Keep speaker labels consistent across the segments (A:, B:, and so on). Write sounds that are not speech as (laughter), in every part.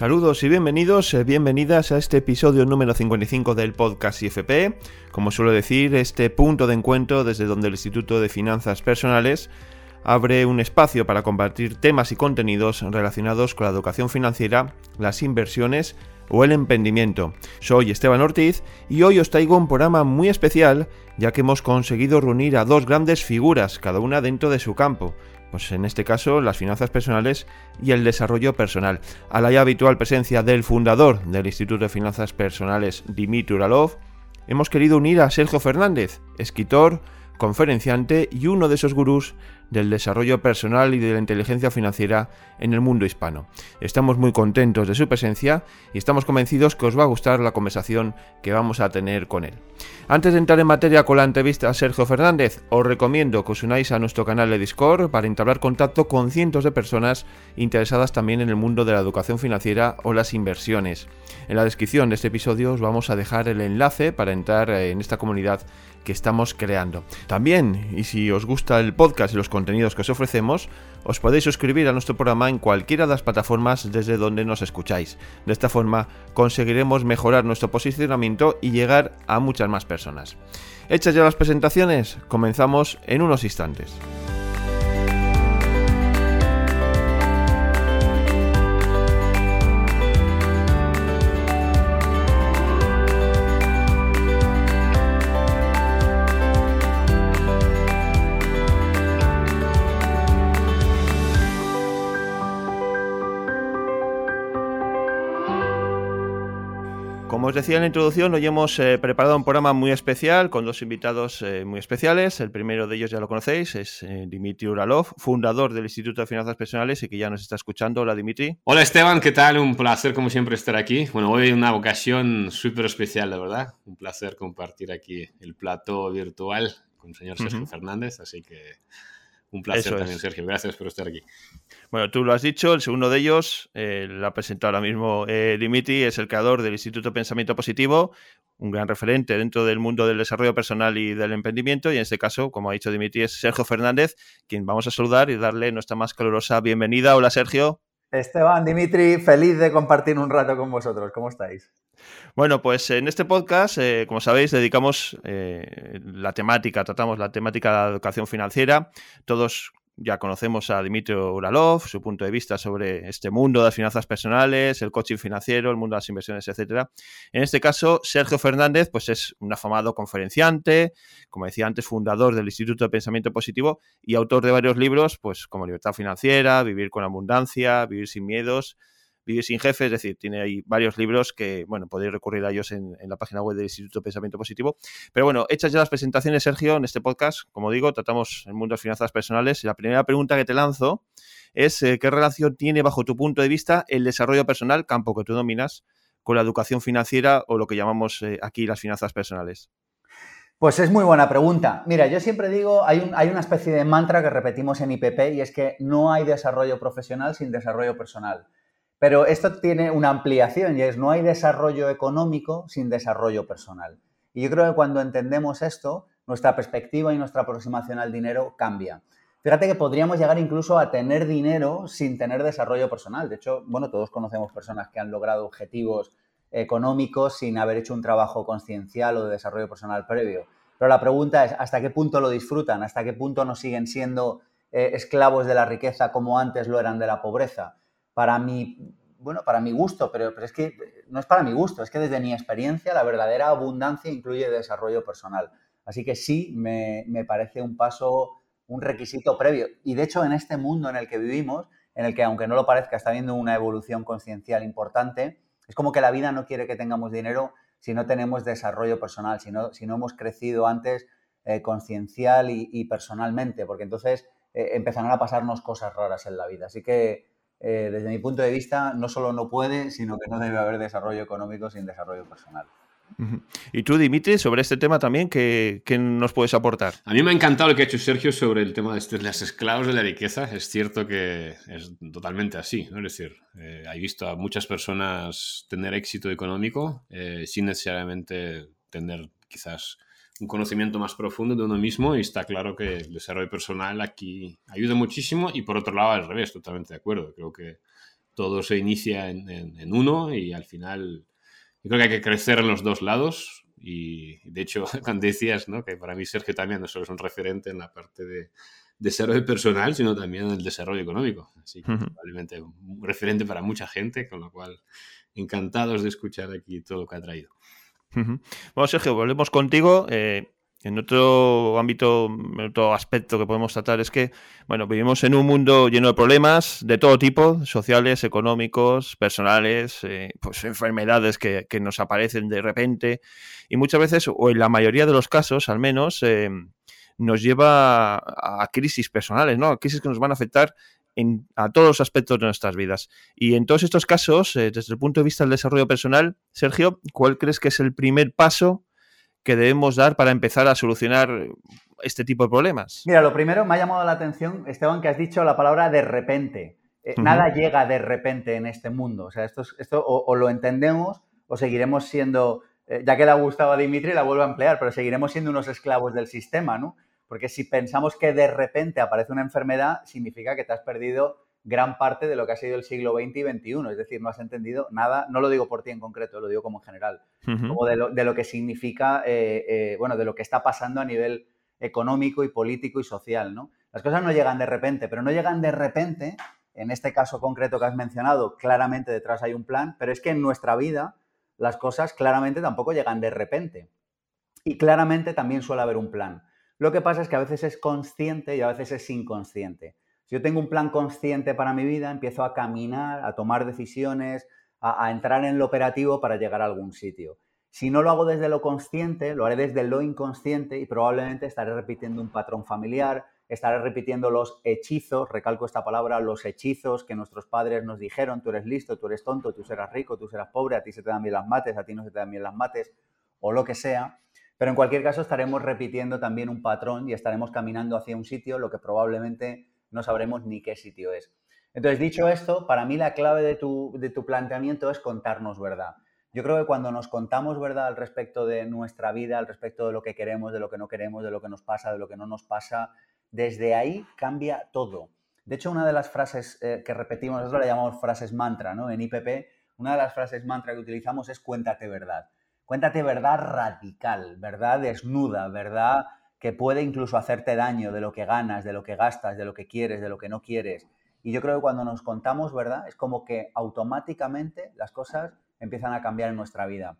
A: Saludos y bienvenidos, eh, bienvenidas a este episodio número 55 del podcast IFP. Como suelo decir, este punto de encuentro desde donde el Instituto de Finanzas Personales abre un espacio para compartir temas y contenidos relacionados con la educación financiera, las inversiones o el emprendimiento. Soy Esteban Ortiz y hoy os traigo un programa muy especial ya que hemos conseguido reunir a dos grandes figuras, cada una dentro de su campo. Pues en este caso las finanzas personales y el desarrollo personal. A la ya habitual presencia del fundador del Instituto de Finanzas Personales, Dimitri Uralov, hemos querido unir a Sergio Fernández, escritor, conferenciante y uno de esos gurús del desarrollo personal y de la inteligencia financiera en el mundo hispano. Estamos muy contentos de su presencia y estamos convencidos que os va a gustar la conversación que vamos a tener con él. Antes de entrar en materia con la entrevista a Sergio Fernández, os recomiendo que os unáis a nuestro canal de Discord para entablar contacto con cientos de personas interesadas también en el mundo de la educación financiera o las inversiones. En la descripción de este episodio os vamos a dejar el enlace para entrar en esta comunidad que estamos creando. También, y si os gusta el podcast y los contenidos que os ofrecemos, os podéis suscribir a nuestro programa en cualquiera de las plataformas desde donde nos escucháis. De esta forma conseguiremos mejorar nuestro posicionamiento y llegar a muchas más personas. Hechas ya las presentaciones, comenzamos en unos instantes. Os decía en la introducción, hoy hemos eh, preparado un programa muy especial con dos invitados eh, muy especiales. El primero de ellos ya lo conocéis, es eh, Dimitri Uralov, fundador del Instituto de Finanzas Personales y que ya nos está escuchando. Hola Dimitri.
B: Hola Esteban, ¿qué tal? Un placer como siempre estar aquí. Bueno, hoy una ocasión súper especial, la verdad. Un placer compartir aquí el plato virtual con el señor Sergio Fernández, así que un placer también, Sergio. Gracias por estar aquí.
A: Bueno, tú lo has dicho, el segundo de ellos, eh, lo ha presentado ahora mismo eh, Dimitri, es el creador del Instituto Pensamiento Positivo, un gran referente dentro del mundo del desarrollo personal y del emprendimiento, y en este caso, como ha dicho Dimitri, es Sergio Fernández, quien vamos a saludar y darle nuestra más calurosa bienvenida. Hola, Sergio.
C: Esteban, Dimitri, feliz de compartir un rato con vosotros. ¿Cómo estáis?
A: Bueno, pues en este podcast, eh, como sabéis, dedicamos eh, la temática, tratamos la temática de la educación financiera. Todos ya conocemos a Dimitri Uralov, su punto de vista sobre este mundo de las finanzas personales, el coaching financiero, el mundo de las inversiones, etcétera. En este caso, Sergio Fernández, pues es un afamado conferenciante, como decía antes, fundador del Instituto de Pensamiento Positivo y autor de varios libros, pues como Libertad Financiera, Vivir con Abundancia, Vivir sin Miedos, Sin jefe, es decir, tiene ahí varios libros que, bueno, podéis recurrir a ellos en, la página web del Instituto de Pensamiento Positivo. Pero bueno, hechas ya las presentaciones, Sergio, en este podcast, como digo, tratamos el mundo de las finanzas personales y la primera pregunta que te lanzo es eh, ¿qué relación tiene, bajo tu punto de vista, el desarrollo personal, campo que tú dominas, con la educación financiera o lo que llamamos eh, aquí las finanzas personales?
C: Pues es muy buena pregunta. Mira, yo siempre digo, hay, hay, una especie de mantra que repetimos en IPP y es que no hay desarrollo profesional sin desarrollo personal. Pero esto tiene una ampliación y es no hay desarrollo económico sin desarrollo personal. Y yo creo que cuando entendemos esto, nuestra perspectiva y nuestra aproximación al dinero cambia. Fíjate que podríamos llegar incluso a tener dinero sin tener desarrollo personal. De hecho, bueno, todos conocemos personas que han logrado objetivos económicos sin haber hecho un trabajo conciencial o de desarrollo personal previo. Pero la pregunta es, ¿hasta qué punto lo disfrutan? ¿Hasta qué punto no siguen siendo eh, esclavos de la riqueza como antes lo eran de la pobreza? Para mi, bueno, para mi gusto, pero, pero, es que no es para mi gusto, es que desde mi experiencia la verdadera abundancia incluye desarrollo personal. Así que sí, me, me parece un paso, un requisito previo. Y de hecho, en este mundo en el que vivimos, en el que aunque no lo parezca, está habiendo una evolución conciencial importante, es como que la vida no quiere que tengamos dinero si no tenemos desarrollo personal, si no, si no hemos crecido antes eh, conciencial y, personalmente, porque entonces eh, empezarán a pasarnos cosas raras en la vida. Así que eh, desde mi punto de vista, no solo no puede, sino que no debe haber desarrollo económico sin desarrollo personal.
A: Y tú, Dimitri, sobre este tema también, ¿qué, nos puedes aportar?
B: A mí me ha encantado lo que ha hecho Sergio sobre el tema de este, las esclavos de la riqueza. Es cierto que es totalmente así, ¿no? Es decir, eh, he visto a muchas personas tener éxito económico eh, sin necesariamente tener quizás un conocimiento más profundo de uno mismo y está claro que el desarrollo personal aquí ayuda muchísimo y por otro lado al revés, totalmente de acuerdo. Creo que todo se inicia en, uno y al final yo creo que hay que crecer en los dos lados y de hecho (laughs) cuando decías ¿no? que para mí Sergio también no solo es un referente en la parte de desarrollo personal, sino también en el desarrollo económico. Así que probablemente un referente para mucha gente, con lo cual encantados de escuchar aquí todo lo que ha traído.
A: Bueno, Sergio, volvemos contigo. Eh, en otro ámbito, en otro aspecto que podemos tratar es que, bueno, vivimos en un mundo lleno de problemas de todo tipo, sociales, económicos, personales, eh, pues enfermedades que, nos aparecen de repente y muchas veces, o en la mayoría de los casos al menos, eh, nos lleva a crisis personales, ¿no? A crisis que nos van a afectar en, a todos los aspectos de nuestras vidas. Y en todos estos casos, eh, desde el punto de vista del desarrollo personal, Sergio, ¿cuál crees que es el primer paso que debemos dar para empezar a solucionar este tipo de problemas?
C: Mira, lo primero me ha llamado la atención, Esteban, que has dicho la palabra de repente. Eh, nada llega de repente en este mundo. O sea, esto, esto o, lo entendemos o seguiremos siendo, eh, ya que le ha gustado a Dimitri, la vuelvo a emplear, pero seguiremos siendo unos esclavos del sistema, ¿no? Porque si pensamos que de repente aparece una enfermedad, significa que te has perdido gran parte de lo que ha sido el siglo XX y XXI. Es decir, no has entendido nada, no lo digo por ti en concreto, lo digo como en general, como de lo, que significa, eh, eh, bueno, de lo que está pasando a nivel económico y político y social, ¿no? Las cosas no llegan de repente, pero no llegan de repente, en este caso concreto que has mencionado, claramente detrás hay un plan, pero es que en nuestra vida las cosas claramente tampoco llegan de repente. Y claramente también suele haber un plan. Lo que pasa es que a veces es consciente y a veces es inconsciente. Si yo tengo un plan consciente para mi vida, empiezo a caminar, a tomar decisiones, a, entrar en lo operativo para llegar a algún sitio. Si no lo hago desde lo consciente, lo haré desde lo inconsciente y probablemente estaré repitiendo un patrón familiar, estaré repitiendo los hechizos, recalco esta palabra, los hechizos que nuestros padres nos dijeron, tú eres listo, tú eres tonto, tú serás rico, tú serás pobre, a ti se te dan bien las mates, a ti no se te dan bien las mates, o lo que sea. Pero en cualquier caso estaremos repitiendo también un patrón y estaremos caminando hacia un sitio, lo que probablemente no sabremos ni qué sitio es. Entonces, dicho esto, para mí la clave de tu, planteamiento es contarnos verdad. Yo creo que cuando nos contamos verdad al respecto de nuestra vida, al respecto de lo que queremos, de lo que no queremos, de lo que nos pasa, de lo que no nos pasa, desde ahí cambia todo. De hecho, una de las frases eh, que repetimos, nosotros la llamamos frases mantra, ¿no? En IPP, una de las frases mantra que utilizamos es cuéntate verdad. Cuéntate verdad radical, verdad desnuda, verdad que puede incluso hacerte daño de lo que ganas, de lo que gastas, de lo que quieres, de lo que no quieres. Y yo creo que cuando nos contamos verdad, es como que automáticamente las cosas empiezan a cambiar en nuestra vida.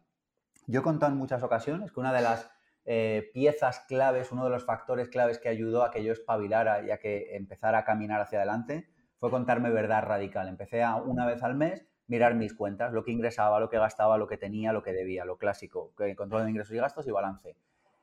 C: Yo he contado en muchas ocasiones que una de las eh, piezas claves, uno de los factores claves que ayudó a que yo espabilara y a que empezara a caminar hacia adelante fue contarme verdad radical. Empecé a una vez al mes mirar mis cuentas, lo que ingresaba, lo que gastaba, lo que tenía, lo que debía, lo clásico, control de ingresos y gastos y balance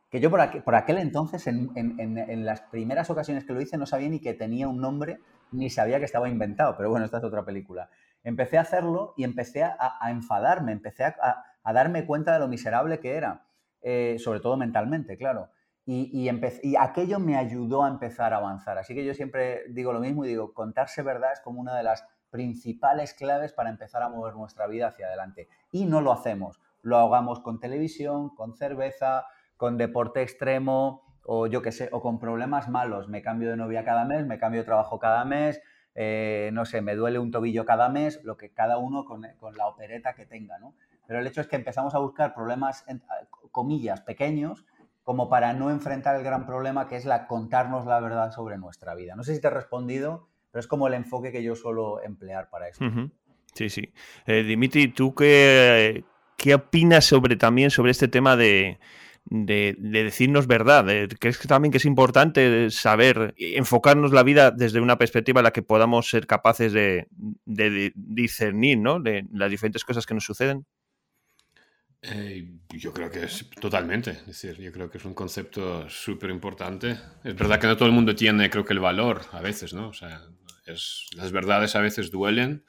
C: que yo por, aquel, entonces, en, las primeras ocasiones que lo hice, no sabía ni que tenía un nombre, ni sabía que estaba inventado, pero bueno, esta es otra película. Empecé a hacerlo y empecé a, enfadarme, empecé a, darme cuenta de lo miserable que era, eh, sobre todo mentalmente, claro. Y, y, aquello me ayudó a empezar a avanzar. Así que yo siempre digo lo mismo y digo, contarse verdad es como una de las principales claves para empezar a mover nuestra vida hacia adelante. Y no lo hacemos. Lo hagamos con televisión, con cerveza, con deporte extremo o yo qué sé, o con problemas malos. Me cambio de novia cada mes, me cambio de trabajo cada mes, eh, no sé, me duele un tobillo cada mes, lo que cada uno con, la opereta que tenga, ¿no? Pero el hecho es que empezamos a buscar problemas, comillas, pequeños, como para no enfrentar el gran problema que es la contarnos la verdad sobre nuestra vida. No sé si te he respondido, pero es como el enfoque que yo suelo emplear para eso.
A: Sí, sí. Eh, Dimitri, ¿tú qué, qué opinas sobre también sobre este tema de, de, decirnos verdad. ¿Crees que también que es importante saber, enfocarnos la vida desde una perspectiva en la que podamos ser capaces de, discernir ¿no? de las diferentes cosas que nos suceden?
B: Eh, yo creo que es totalmente, es decir, yo creo que es un concepto súper importante. Es verdad que no todo el mundo tiene, creo que el valor a veces, ¿no? O sea, es, las verdades a veces duelen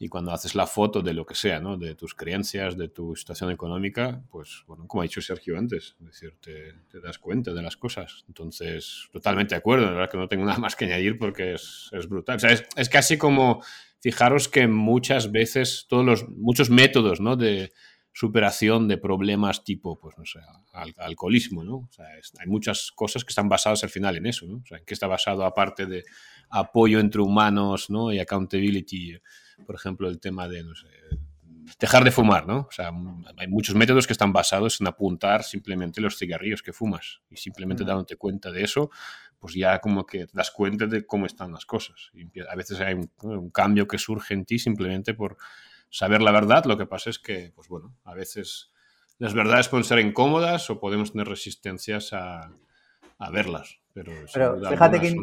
B: y cuando haces la foto de lo que sea, ¿no? De tus creencias, de tu situación económica, pues, bueno, como ha dicho Sergio antes, es decir, te, das cuenta de las cosas. Entonces, totalmente de acuerdo, la verdad que no tengo (laughs) nada más que añadir porque es, es brutal. O sea, es, es, casi como, fijaros que muchas veces, todos los, muchos métodos, ¿no? De superación de problemas tipo, pues, no sé, alcoholismo, ¿no? O sea, hay muchas cosas que están basadas al final en eso, ¿no? O sea, en qué está basado aparte de apoyo entre humanos, ¿no? Y accountability por ejemplo, el tema de, no sé, dejar de fumar, ¿no? O sea, hay muchos métodos que están basados en apuntar simplemente los cigarrillos que fumas y simplemente dándote cuenta de eso, pues ya como que te das cuenta de cómo están las cosas. Y a veces hay un, cambio que surge en ti simplemente por saber la verdad. Lo que pasa es que, pues bueno, a veces las verdades pueden ser incómodas o podemos tener resistencias a, verlas. Pero,
C: fíjate que,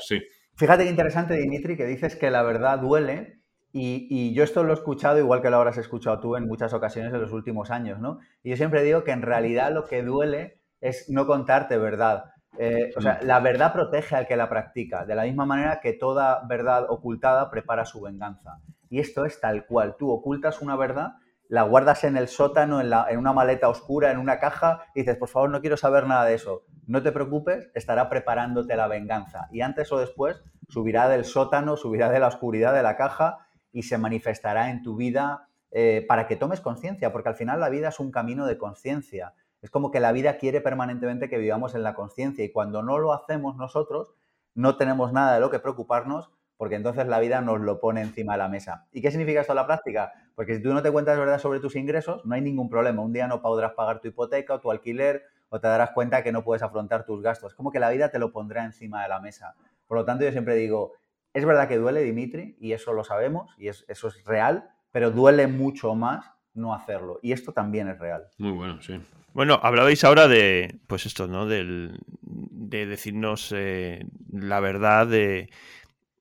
C: sí. Fíjate que interesante, Dimitri, que dices que la verdad duele y, yo esto lo he escuchado, igual que lo habrás escuchado tú en muchas ocasiones en los últimos años, ¿no? Y yo siempre digo que en realidad lo que duele es no contarte verdad. Eh, o sea, mm. la verdad protege al que la practica, de la misma manera que toda verdad ocultada prepara su venganza. Y esto es tal cual. Tú ocultas una verdad, la guardas en el sótano, en, una maleta oscura, en una caja, y dices, por favor, no quiero saber nada de eso. No te preocupes, estará preparándote la venganza. Y antes o después subirá del sótano, subirá de la oscuridad de la caja y se manifestará en tu vida eh, para que tomes conciencia, porque al final la vida es un camino de conciencia. Es como que la vida quiere permanentemente que vivamos en la conciencia y cuando no lo hacemos nosotros, no tenemos nada de lo que preocuparnos porque entonces la vida nos lo pone encima de la mesa. ¿Y qué significa esto en la práctica? Porque si tú no te cuentas verdad sobre tus ingresos, no hay ningún problema. Un día no podrás pagar tu hipoteca o tu alquiler o te darás cuenta que no puedes afrontar tus gastos. Como que la vida te lo pondrá encima de la mesa. Por lo tanto, yo siempre digo, es verdad que duele, Dimitri, y eso lo sabemos, y eso es real, pero duele mucho más no hacerlo. Y esto también es real.
B: Muy bueno, sí.
A: Bueno, hablabais ahora de, pues esto, ¿no? de decirnos eh, la verdad de,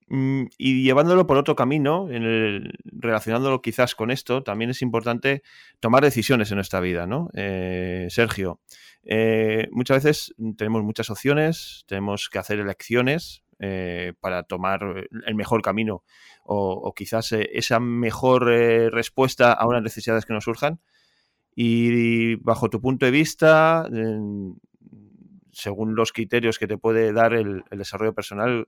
A: y llevándolo por otro camino, en relacionándolo quizás con esto, también es importante tomar decisiones en nuestra vida, ¿no? Eh, Sergio, eh, muchas veces tenemos muchas opciones, tenemos que hacer elecciones, eh, para tomar el mejor camino o, quizás eh, esa mejor eh, respuesta a unas necesidades que nos surjan. Y bajo tu punto de vista, según los criterios que te puede dar el, desarrollo personal,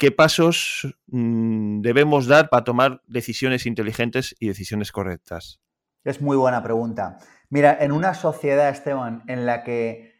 A: ¿qué pasos mm, debemos dar para tomar decisiones inteligentes y decisiones correctas?
C: Es muy buena pregunta. Mira, en una sociedad, Esteban, en la que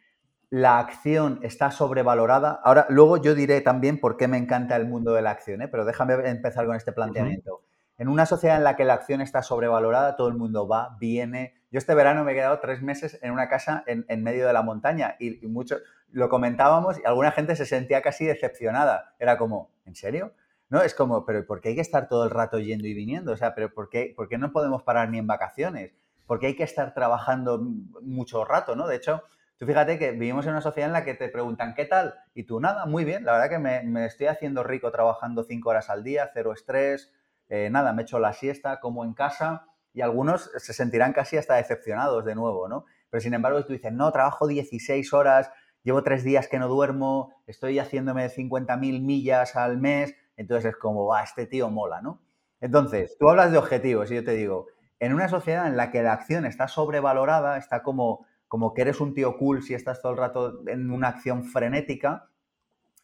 C: la acción está sobrevalorada. Ahora, luego yo diré también por qué me encanta el mundo de la acción, ¿eh? pero déjame empezar con este planteamiento. En una sociedad en la que la acción está sobrevalorada, todo el mundo va, viene. Yo este verano me he quedado tres meses en una casa en, medio de la montaña y, mucho, lo comentábamos y alguna gente se sentía casi decepcionada. Era como, ¿en serio? No, es como, pero ¿por qué hay que estar todo el rato yendo y viniendo? O sea, ¿pero por qué, no podemos parar ni en vacaciones? ¿Por qué hay que estar trabajando mucho rato? ¿no? De hecho, Tú fíjate que vivimos en una sociedad en la que te preguntan, ¿qué tal? Y tú, nada, muy bien. La verdad que me, estoy haciendo rico trabajando cinco horas al día, cero estrés, eh, nada, me echo la siesta, como en casa. Y algunos se sentirán casi hasta decepcionados de nuevo, ¿no? Pero sin embargo, tú dices, no, trabajo 16 horas, llevo tres días que no duermo, estoy haciéndome 50.000 millas al mes. Entonces es como, va, este tío mola, ¿no? Entonces, tú hablas de objetivos y yo te digo, en una sociedad en la que la acción está sobrevalorada, está como como que eres un tío cool si estás todo el rato en una acción frenética,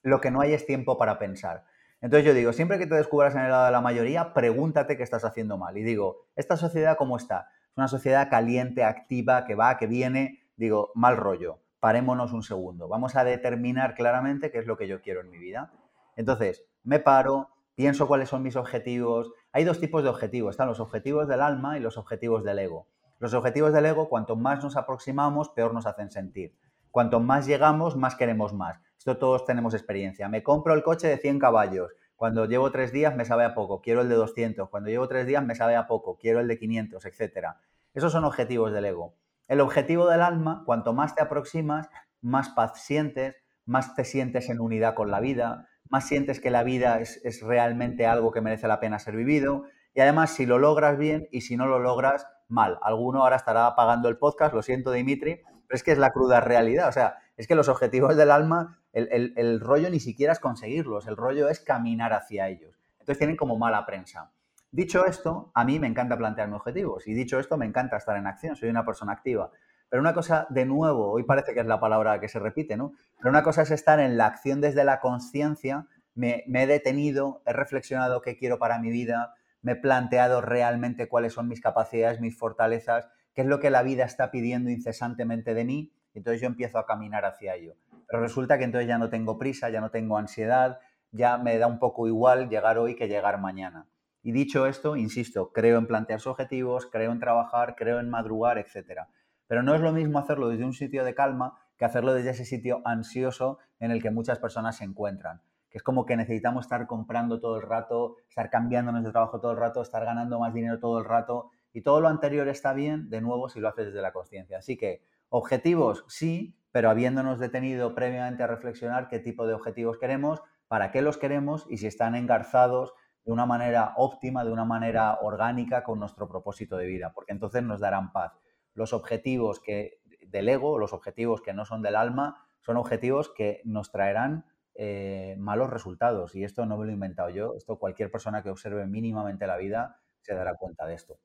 C: lo que no hay es tiempo para pensar. Entonces yo digo, siempre que te descubras en el lado de la mayoría, pregúntate qué estás haciendo mal. Y digo, ¿esta sociedad cómo está? Es una sociedad caliente, activa, que va, que viene. Digo, mal rollo. Parémonos un segundo. Vamos a determinar claramente qué es lo que yo quiero en mi vida. Entonces, me paro, pienso cuáles son mis objetivos. Hay dos tipos de objetivos. Están los objetivos del alma y los objetivos del ego. Los objetivos del ego, cuanto más nos aproximamos, peor nos hacen sentir. Cuanto más llegamos, más queremos más. Esto todos tenemos experiencia. Me compro el coche de 100 caballos. Cuando llevo tres días me sabe a poco, quiero el de 200. Cuando llevo tres días me sabe a poco, quiero el de 500, etc. Esos son objetivos del ego. El objetivo del alma, cuanto más te aproximas, más paz sientes, más te sientes en unidad con la vida, más sientes que la vida es, es realmente algo que merece la pena ser vivido. Y además, si lo logras bien y si no lo logras, mal. Alguno ahora estará pagando el podcast, lo siento Dimitri, pero es que es la cruda realidad. O sea, es que los objetivos del alma, el, rollo ni siquiera es conseguirlos, el rollo es caminar hacia ellos. Entonces tienen como mala prensa. Dicho esto, a mí me encanta plantearme objetivos y dicho esto, me encanta estar en acción, soy una persona activa. Pero una cosa, de nuevo, hoy parece que es la palabra que se repite, ¿no? Pero una cosa es estar en la acción desde la conciencia, me, me, he detenido, he reflexionado qué quiero para mi vida, me he planteado realmente cuáles son mis capacidades, mis fortalezas, qué es lo que la vida está pidiendo incesantemente de mí, y entonces yo empiezo a caminar hacia ello. Pero resulta que entonces ya no tengo prisa, ya no tengo ansiedad, ya me da un poco igual llegar hoy que llegar mañana. Y dicho esto, insisto, creo en plantearse objetivos, creo en trabajar, creo en madrugar, etc. Pero no es lo mismo hacerlo desde un sitio de calma que hacerlo desde ese sitio ansioso en el que muchas personas se encuentran. Que es como que necesitamos estar comprando todo el rato, estar cambiándonos de trabajo todo el rato, estar ganando más dinero todo el rato. Y todo lo anterior está bien, de nuevo, si lo haces desde la conciencia. Así que objetivos sí, pero habiéndonos detenido previamente a reflexionar qué tipo de objetivos queremos, para qué los queremos y si están engarzados de una manera óptima, de una manera orgánica con nuestro propósito de vida, porque entonces nos darán paz. Los objetivos que del ego, los objetivos que no son del alma, son objetivos que nos traerán eh, malos resultados. Y esto no me lo he inventado yo, esto cualquier persona que observe mínimamente la vida se dará cuenta de esto.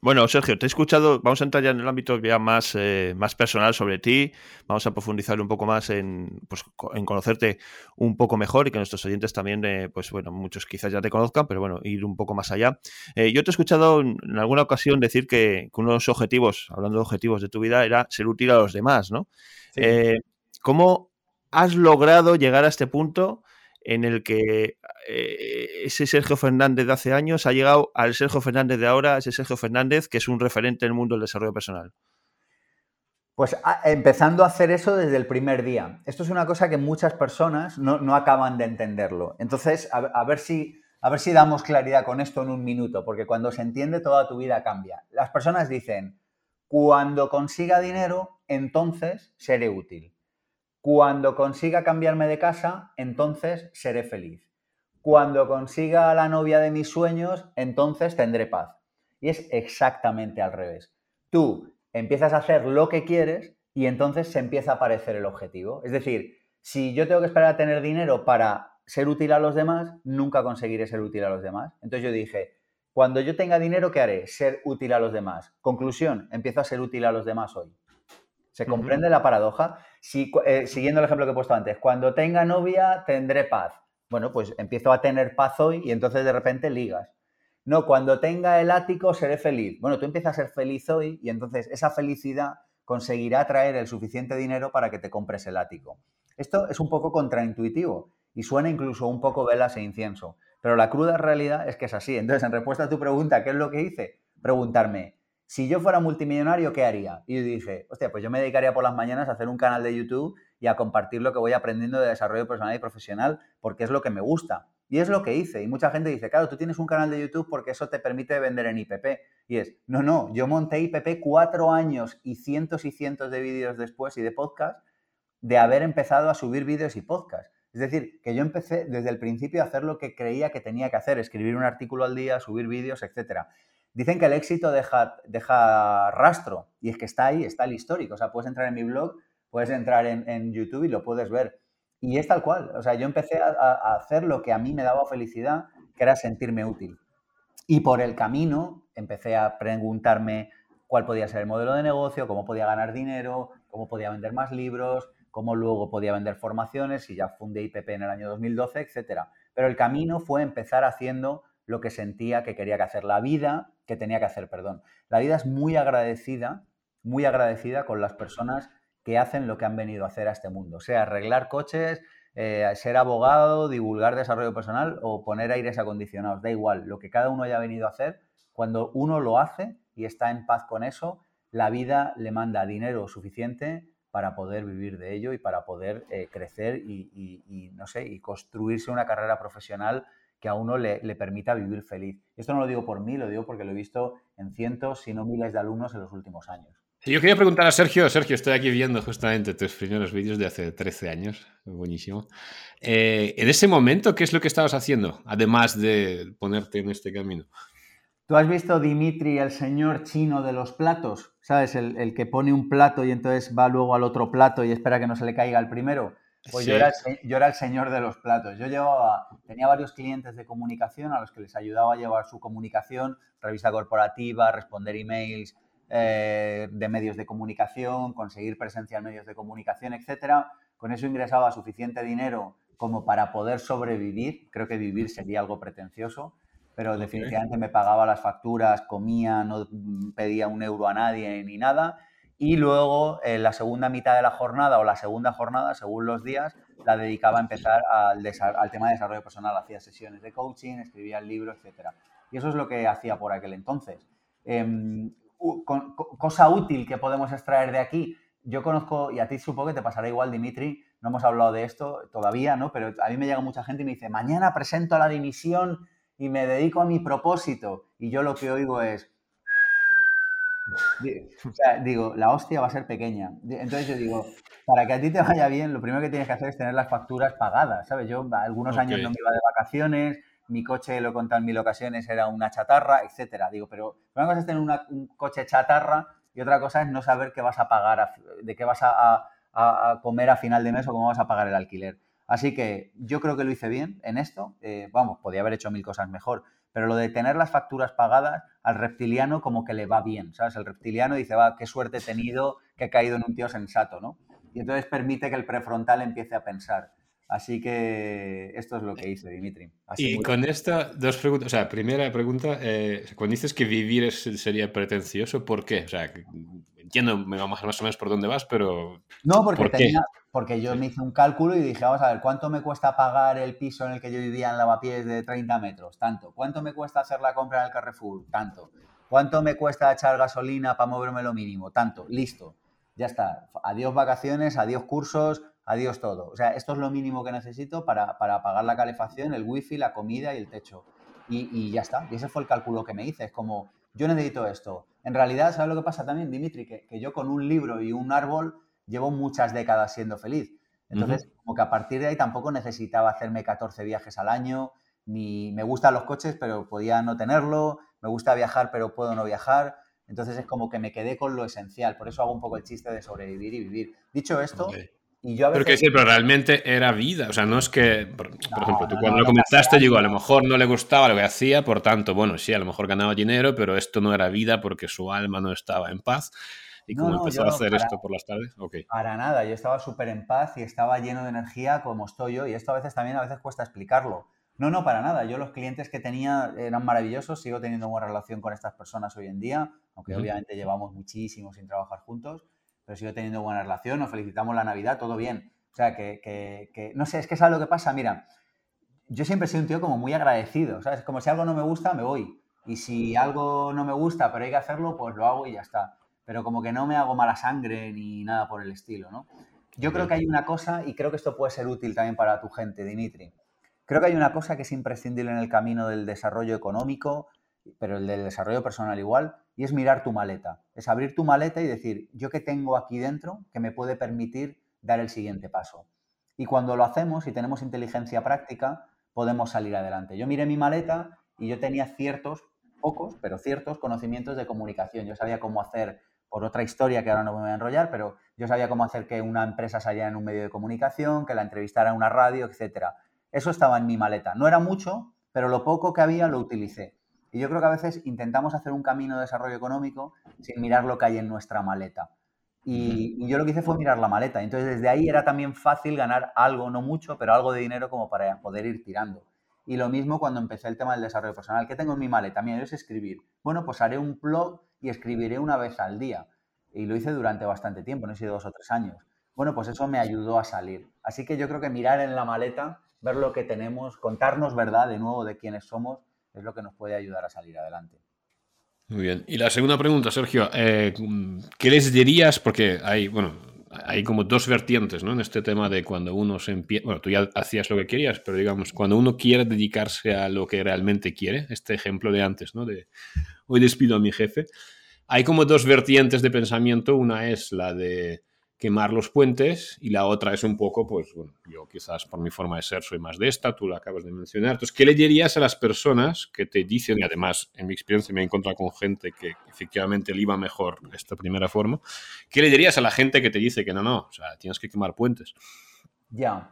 A: Bueno, Sergio, te he escuchado, vamos a entrar ya en el ámbito ya más, eh, más personal sobre ti, vamos a profundizar un poco más en, pues, en conocerte un poco mejor y que nuestros oyentes también, eh, pues bueno, muchos quizás ya te conozcan, pero bueno, ir un poco más allá. Eh, yo te he escuchado en alguna ocasión decir que, uno de los objetivos, hablando de objetivos de tu vida, era ser útil a los demás, ¿no? ¿Cómo has logrado llegar a este punto en el que eh, ese Sergio Fernández de hace años ha llegado al Sergio Fernández de ahora, ese Sergio Fernández que es un referente en el mundo del desarrollo personal?
C: Pues empezando a hacer eso desde el primer día. Esto es una cosa que muchas personas no, acaban de entenderlo. Entonces, a, ver si, a ver si damos claridad con esto en un minuto, porque cuando se entiende toda tu vida cambia. Las personas dicen, cuando consiga dinero, entonces seré útil. Cuando consiga cambiarme de casa, entonces seré feliz. Cuando consiga la novia de mis sueños, entonces tendré paz. Y es exactamente al revés. Tú empiezas a hacer lo que quieres y entonces se empieza a aparecer el objetivo. Es decir, si yo tengo que esperar a tener dinero para ser útil a los demás, nunca conseguiré ser útil a los demás. Entonces yo dije, cuando yo tenga dinero, ¿qué haré? Ser útil a los demás. Conclusión, empiezo a ser útil a los demás hoy. ¿Se comprende la paradoja? Si, eh, siguiendo el ejemplo que he puesto antes, cuando tenga novia tendré paz. Bueno, pues empiezo a tener paz hoy y entonces de repente ligas. No, cuando tenga el ático seré feliz. Bueno, tú empiezas a ser feliz hoy y entonces esa felicidad conseguirá traer el suficiente dinero para que te compres el ático. Esto es un poco contraintuitivo y suena incluso un poco velas e incienso, pero la cruda realidad es que es así. Entonces, en respuesta a tu pregunta, ¿qué es lo que hice? Preguntarme, si yo fuera multimillonario, ¿qué haría? Y yo dije, hostia, pues yo me dedicaría por las mañanas a hacer un canal de YouTube y a compartir lo que voy aprendiendo de desarrollo personal y profesional, porque es lo que me gusta. Y es lo que hice. Y mucha gente dice, claro, tú tienes un canal de YouTube porque eso te permite vender en IPP. Y es, no, no, yo monté IPP cuatro años y cientos y cientos de vídeos después y de podcast de haber empezado a subir vídeos y podcast. Es decir, que yo empecé desde el principio a hacer lo que creía que tenía que hacer, escribir un artículo al día, subir vídeos, etcétera. Dicen que el éxito deja, deja rastro y es que está ahí, está el histórico. O sea, puedes entrar en mi blog, puedes entrar en, YouTube y lo puedes ver. Y es tal cual. O sea, yo empecé a, hacer lo que a mí me daba felicidad, que era sentirme útil. Y por el camino empecé a preguntarme cuál podía ser el modelo de negocio, cómo podía ganar dinero, cómo podía vender más libros, cómo luego podía vender formaciones y ya fundé IPP en el año 2012, etc. Pero el camino fue empezar haciendo lo que sentía que quería que hacer. La vida que tenía que hacer, perdón. La vida es muy agradecida, muy agradecida con las personas que hacen lo que han venido a hacer a este mundo, sea arreglar coches, eh, ser abogado, divulgar desarrollo personal o poner aires acondicionados, da igual, lo que cada uno haya venido a hacer, cuando uno lo hace y está en paz con eso, la vida le manda dinero suficiente para poder vivir de ello y para poder eh, crecer y, no sé, y construirse una carrera profesional que a uno le, permita vivir feliz. Esto no lo digo por mí, lo digo porque lo he visto en cientos, si no miles de alumnos en los últimos años.
B: yo quería preguntar a Sergio, Sergio, estoy aquí viendo justamente tus primeros vídeos de hace 13 años, buenísimo. Eh, en ese momento, ¿qué es lo que estabas haciendo, además de ponerte en este camino?
C: ¿Tú has visto Dimitri, el señor chino de los platos? ¿Sabes? El, el, que pone un plato y entonces va luego al otro plato y espera que no se le caiga el primero. Pues yo, era el, señor de los platos. Yo llevaba, tenía varios clientes de comunicación a los que les ayudaba a llevar su comunicación, revista corporativa, responder emails eh, de medios de comunicación, conseguir presencia en medios de comunicación, etc. Con eso ingresaba suficiente dinero como para poder sobrevivir. Creo que vivir sería algo pretencioso, pero definitivamente me pagaba las facturas, comía, no pedía un euro a nadie ni nada y luego, en la segunda mitad de la jornada o la segunda jornada, según los días, la dedicaba a empezar al, al tema de desarrollo personal. Hacía sesiones de coaching, escribía el libro, etc. Y eso es lo que hacía por aquel entonces. Em, cosa útil que podemos extraer de aquí. Yo conozco, y a ti supongo que te pasará igual, Dimitri, no hemos hablado de esto todavía, ¿no? Pero a mí me llega mucha gente y me dice, mañana presento la dimisión y me dedico a mi propósito. Y yo lo que oigo es, o sea, digo, la hostia va a ser pequeña. Entonces yo digo, para que a ti te vaya bien, lo primero que tienes que hacer es tener las facturas pagadas, ¿sabes? Yo algunos años no me iba de vacaciones, mi coche, lo he contado en mil ocasiones, era una chatarra, etcétera. Digo, pero una cosa es tener un coche chatarra y otra cosa es no saber qué vas a pagar, de qué vas a, comer a final de mes o cómo vas a pagar el alquiler. Así que yo creo que lo hice bien en esto. Eh, vamos, podía haber hecho mil cosas mejor, pero lo de tener las facturas pagadas al reptiliano como que le va bien, ¿sabes? El reptiliano dice, va, qué suerte he tenido que he caído en un tío sensato, ¿no? Y entonces permite que el prefrontal empiece a pensar. Así que esto es lo que hice, Dimitri.
B: y con esta, dos preguntas. O sea, primera pregunta, eh, cuando dices que vivir sería pretencioso, ¿por qué? O sea, entiendo más, más o menos por dónde vas, pero...
C: No, porque, tenía, porque yo me hice un cálculo y dije, vamos a ver, ¿cuánto me cuesta pagar el piso en el que yo vivía en Lavapiés de 30 metros? Tanto. ¿Cuánto me cuesta hacer la compra en el Carrefour? Tanto. ¿Cuánto me cuesta echar gasolina para moverme lo mínimo? Tanto. Listo. Ya está. Adiós vacaciones, adiós cursos, adiós todo. O sea, esto es lo mínimo que necesito para, pagar la calefacción, el wifi, la comida y el techo. Y, ya está. Y ese fue el cálculo que me hice. Es como, yo necesito esto. En realidad, ¿sabes lo que pasa también, Dimitri? Que, yo con un libro y un árbol llevo muchas décadas siendo feliz. Entonces, como que a partir de ahí tampoco necesitaba hacerme 14 viajes al año, ni me gustan los coches, pero podía no tenerlo, me gusta viajar, pero puedo no viajar. Entonces es como que me quedé con lo esencial. Por eso hago un poco el chiste de sobrevivir y vivir. Dicho esto,
B: pero que sí, pero realmente era vida. O sea, no es que, por, ejemplo, tú cuando lo comentaste, digo, a lo mejor no le gustaba lo que hacía, por tanto, bueno, sí, a lo mejor ganaba dinero, pero esto no era vida porque su alma no estaba en paz. ¿Y cómo empezó a hacer esto por las tardes? Okay.
C: Para nada, yo estaba súper en paz y estaba lleno de energía como estoy yo, y esto a veces también a veces cuesta explicarlo. No, no, para nada. Yo los clientes que tenía eran maravillosos, sigo teniendo buena relación con estas personas hoy en día, aunque obviamente llevamos muchísimo sin trabajar juntos pero sigo teniendo buena relación, nos felicitamos la Navidad, todo bien. O sea, que, no sé, es que es lo que pasa. Mira, yo siempre he sido un tío como muy agradecido, ¿sabes? Como si algo no me gusta, me voy. Y si algo no me gusta, pero hay que hacerlo, pues lo hago y ya está. Pero como que no me hago mala sangre ni nada por el estilo, ¿no? Yo creo que hay una cosa, y creo que esto puede ser útil también para tu gente, Dimitri. Creo que hay una cosa que es imprescindible en el camino del desarrollo económico, pero el del desarrollo personal igual, y es mirar tu maleta. Es abrir tu maleta y decir, ¿yo qué tengo aquí dentro que me puede permitir dar el siguiente paso? Y cuando lo hacemos y tenemos inteligencia práctica, podemos salir adelante. Yo miré mi maleta y yo tenía ciertos, pocos, pero ciertos conocimientos de comunicación. Yo sabía cómo hacer, por otra historia que ahora no me voy a enrollar, pero yo sabía cómo hacer que una empresa saliera en un medio de comunicación, que la entrevistara en una radio, etc. Eso estaba en mi maleta. No era mucho, pero lo poco que había lo utilicé. Y yo creo que a veces intentamos hacer un camino de desarrollo económico sin mirar lo que hay en nuestra maleta. Y, yo lo que hice fue mirar la maleta. Entonces, desde ahí era también fácil ganar algo, no mucho, pero algo de dinero como para poder ir tirando. Y lo mismo cuando empecé el tema del desarrollo personal. ¿Qué tengo en mi maleta? Mira, es escribir. Bueno, pues haré un blog y escribiré una vez al día. Y lo hice durante bastante tiempo, no sé, dos o tres años. Bueno, pues eso me ayudó a salir. Así que yo creo que mirar en la maleta, ver lo que tenemos, contarnos verdad de nuevo de quiénes somos, es lo que nos puede ayudar a salir adelante.
B: Muy bien. Y la segunda pregunta, Sergio, eh, ¿qué les dirías? Porque hay, bueno, hay como dos vertientes, ¿no? En este tema de cuando uno se empieza, bueno, tú ya hacías lo que querías, pero digamos, cuando uno quiere dedicarse a lo que realmente quiere, este ejemplo de antes, ¿no? De hoy despido a mi jefe, hay como dos vertientes de pensamiento. Una es la de quemar los puentes y la otra es un poco, pues bueno, yo quizás por mi forma de ser soy más de esta, tú la acabas de mencionar. Entonces, ¿qué le dirías a las personas que te dicen, y además en mi experiencia me he encontrado con gente que efectivamente le iba mejor esta primera forma, ¿qué le dirías a la gente que te dice que no, no, o sea, tienes que quemar puentes?
C: Ya,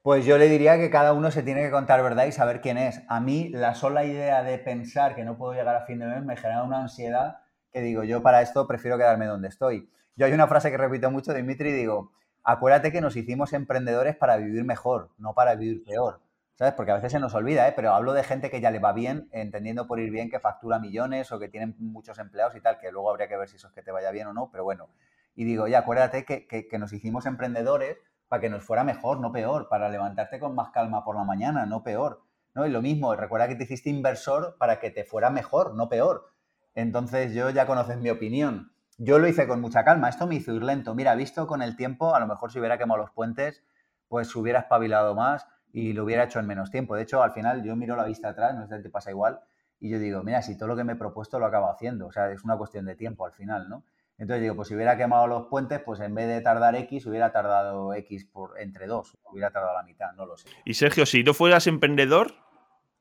C: pues yo le diría que cada uno se tiene que contar verdad y saber quién es. A mí la sola idea de pensar que no puedo llegar a fin de mes me genera una ansiedad que digo, yo para esto prefiero quedarme donde estoy. Yo hay una frase que repito mucho, Dimitri, y digo, acuérdate que nos hicimos emprendedores para vivir mejor, no para vivir peor. ¿Sabes? Porque a veces se nos olvida, ¿eh? Pero hablo de gente que ya le va bien, entendiendo por ir bien que factura millones o que tienen muchos empleados y tal, que luego habría que ver si eso es que te vaya bien o no, pero bueno. Y digo, ya, acuérdate que, que nos hicimos emprendedores para que nos fuera mejor, no peor, para levantarte con más calma por la mañana, no peor. ¿no? Y lo mismo, recuerda que te hiciste inversor para que te fuera mejor, no peor. Entonces yo ya conoces mi opinión. Yo lo hice con mucha calma, esto me hizo ir lento. Mira, visto con el tiempo, a lo mejor si hubiera quemado los puentes, pues hubiera espabilado más y lo hubiera hecho en menos tiempo. De hecho, al final yo miro la vista atrás, no sé si te pasa igual, y yo digo, mira, si todo lo que me he propuesto lo acabo haciendo, o sea, es una cuestión de tiempo al final, ¿no? Entonces digo, pues si hubiera quemado los puentes, pues en vez de tardar X, hubiera tardado X por entre dos, hubiera tardado la mitad, no lo sé.
A: Y Sergio, si no fueras emprendedor,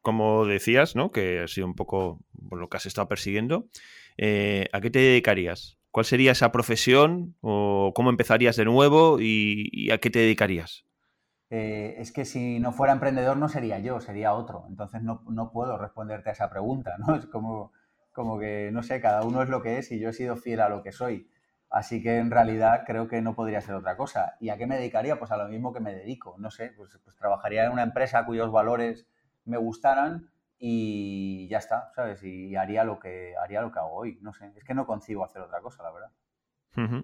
A: como decías, ¿no? Que ha sido un poco lo que has estado persiguiendo, eh, ¿a qué te dedicarías? ¿Cuál sería esa profesión o cómo empezarías de nuevo y, a qué te dedicarías?
C: Eh, es que si no fuera emprendedor no sería yo, sería otro. Entonces no, no, puedo responderte a esa pregunta, ¿no? (laughs) Es como, como que, no sé, cada uno es lo que es y yo he sido fiel a lo que soy. Así que en realidad creo que no podría ser otra cosa. ¿Y a qué me dedicaría? Pues a lo mismo que me dedico. No sé, pues, pues trabajaría en una empresa cuyos valores me gustaran y ya está, ¿sabes? Y haría lo que haría lo que hago hoy. No sé, es que no concibo hacer otra cosa, la verdad.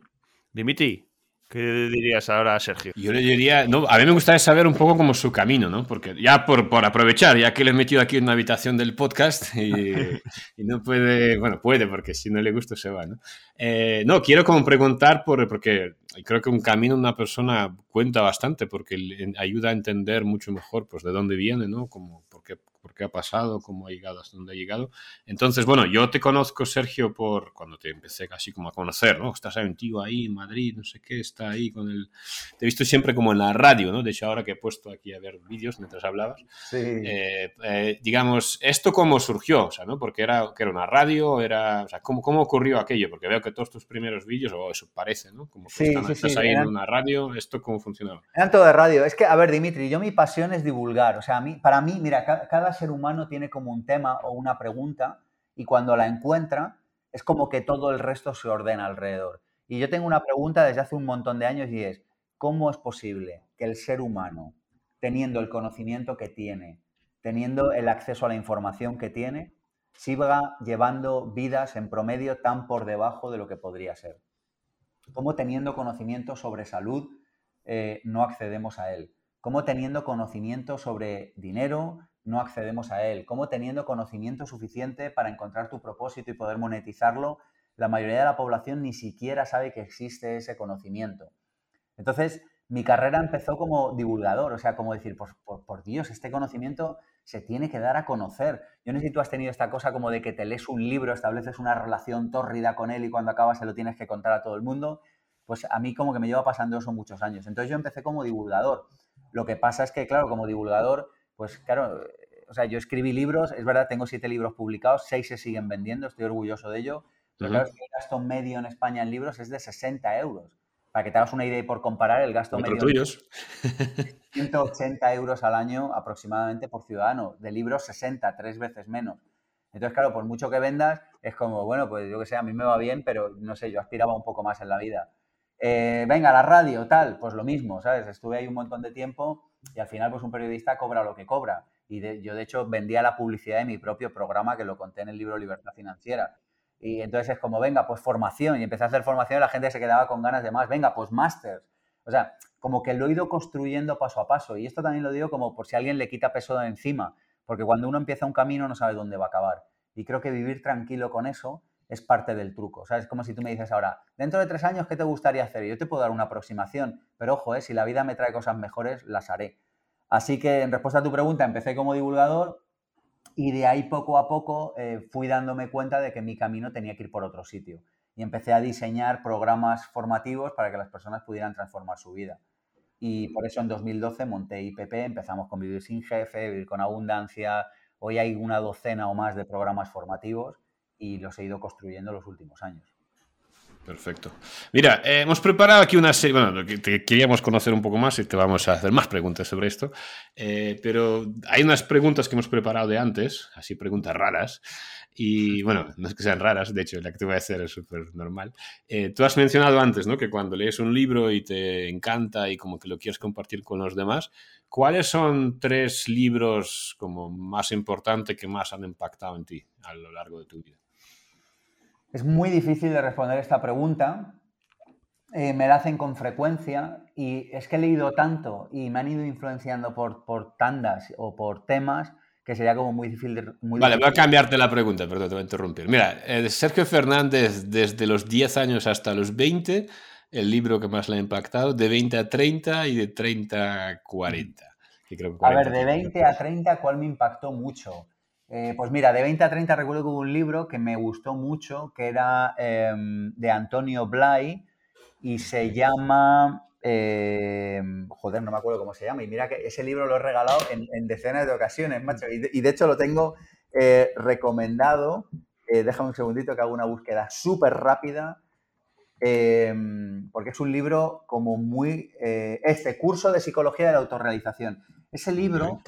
A: Dimitri, ¿Qué dirías ahora a Sergio?
B: Yo le diría, no, a mí me gustaría saber un poco como su camino, ¿no? Porque ya por, por aprovechar, ya que le he metido aquí en una habitación del podcast y, (laughs) no puede, bueno, puede porque si no le gusta se va, ¿no? Eh, no, quiero como preguntar por, porque creo que un camino una persona cuenta bastante porque ayuda a entender mucho mejor pues de dónde viene, ¿no? Como por qué, por qué ha pasado, cómo ha llegado hasta donde ha llegado. Entonces, bueno, yo te conozco, Sergio, por cuando te empecé casi como a conocer, ¿no? Estás ahí un tío ahí en Madrid, no sé qué, está ahí con el... Te he visto siempre como en la radio, ¿no? De hecho, ahora que he puesto aquí a ver vídeos mientras hablabas,
C: sí.
B: eh, eh, digamos, ¿esto cómo surgió? O sea, ¿no? Porque era, que era una radio, era... O sea, ¿cómo, ¿cómo ocurrió aquello? Porque veo que todos tus primeros vídeos, o eso parece, ¿no? Como
C: sí,
B: están,
C: sí,
B: estás
C: sí,
B: ahí
C: eran-
B: en una radio, ¿esto cómo funcionaba?
C: Eran todo de radio. Es que, a ver, Dimitri, yo mi pasión es divulgar. O sea, a mí, para mí, mira, ca- cada ser humano tiene como un tema o una pregunta y cuando la encuentra es como que todo el resto se ordena alrededor. Y yo tengo una pregunta desde hace un montón de años y es, ¿cómo es posible que el ser humano, teniendo el conocimiento que tiene, teniendo el acceso a la información que tiene, siga llevando vidas en promedio tan por debajo de lo que podría ser? ¿Cómo teniendo conocimiento sobre salud eh, no accedemos a él? ¿Cómo teniendo conocimiento sobre dinero no accedemos a él? ¿Cómo teniendo conocimiento suficiente para encontrar tu propósito y poder monetizarlo? La mayoría de la población ni siquiera sabe que existe ese conocimiento. Entonces, mi carrera empezó como divulgador, o sea, como decir, por, por, por Dios, este conocimiento se tiene que dar a conocer. Yo no sé si tú has tenido esta cosa como de que te lees un libro, estableces una relación tórrida con él y cuando acabas se lo tienes que contar a todo el mundo. Pues a mí como que me lleva pasando eso muchos años. Entonces yo empecé como divulgador. Lo que pasa es que, claro, como divulgador, pues claro, o sea, yo escribí libros, es verdad, tengo siete libros publicados, seis se siguen vendiendo, estoy orgulloso de ello. Pero claro, el gasto medio en España en libros es de 60 euros. Para que te hagas una idea y por comparar, el gasto medio
B: tuyos. (laughs)
C: 180 euros al año aproximadamente por ciudadano. De libros 60, tres veces menos. Entonces, claro, por mucho que vendas, es como, bueno, pues yo que sé, a mí me va bien, pero no sé, yo aspiraba un poco más en la vida. Eh, venga, la radio, tal, pues lo mismo, ¿sabes? Estuve ahí un montón de tiempo y al final, pues un periodista cobra lo que cobra. Y de- yo, de hecho, vendía la publicidad de mi propio programa que lo conté en el libro Libertad Financiera. Y entonces es como, venga, pues formación. Y empecé a hacer formación y la gente se quedaba con ganas de más. Venga, pues másters. O sea, como que lo he ido construyendo paso a paso. Y esto también lo digo como por si alguien le quita peso de encima. Porque cuando uno empieza un camino no sabe dónde va a acabar. Y creo que vivir tranquilo con eso es parte del truco. ¿sabes? Es como si tú me dices ahora, dentro de tres años, ¿qué te gustaría hacer? Y yo te puedo dar una aproximación. Pero ojo, eh, si la vida me trae cosas mejores, las haré. Así que en respuesta a tu pregunta, empecé como divulgador y de ahí poco a poco eh, fui dándome cuenta de que mi camino tenía que ir por otro sitio. Y empecé a diseñar programas formativos para que las personas pudieran transformar su vida. Y por eso en 2012 monté IPP, empezamos con Vivir sin Jefe, Vivir con Abundancia. Hoy hay una docena o más de programas formativos y los he ido construyendo los últimos años.
B: Perfecto. Mira, eh, hemos preparado aquí una serie, bueno, te queríamos conocer un poco más y te vamos a hacer más preguntas sobre esto, eh, pero hay unas preguntas que hemos preparado de antes, así preguntas raras, y bueno, no es que sean raras, de hecho la que te voy a hacer es súper normal. Eh, tú has mencionado antes, ¿no? Que cuando lees un libro y te encanta y como que lo quieres compartir con los demás, ¿cuáles son tres libros como más importantes que más han impactado en ti a lo largo de tu vida?
C: Es muy difícil de responder esta pregunta eh, me la hacen con frecuencia y es que he leído tanto y me han ido influenciando por, por tandas o por temas que sería como muy difícil. De,
B: vale, voy a cambiarte la pregunta, perdón, te voy a interrumpir. Mira, eh, Sergio Fernández, desde los 10 años hasta los 20, el libro que más le ha impactado, de 20 a 30 y de 30 a 40.
C: a ver, de 20 a 30, ¿cuál me impactó mucho? Eh, pues mira, de 20 a 30 recuerdo que hubo un libro que me gustó mucho, que era em, de Antonio Blay y se llama... Em, joder, no me acuerdo cómo se llama. Y mira que ese libro lo he regalado en, decenas de ocasiones, macho. Y de, hecho lo tengo eh, recomendado. Eh, déjame un segundito que hago una búsqueda súper rápida. Em, porque es un libro como muy... este, Curso de Psicología de la Autorrealización. Ese libro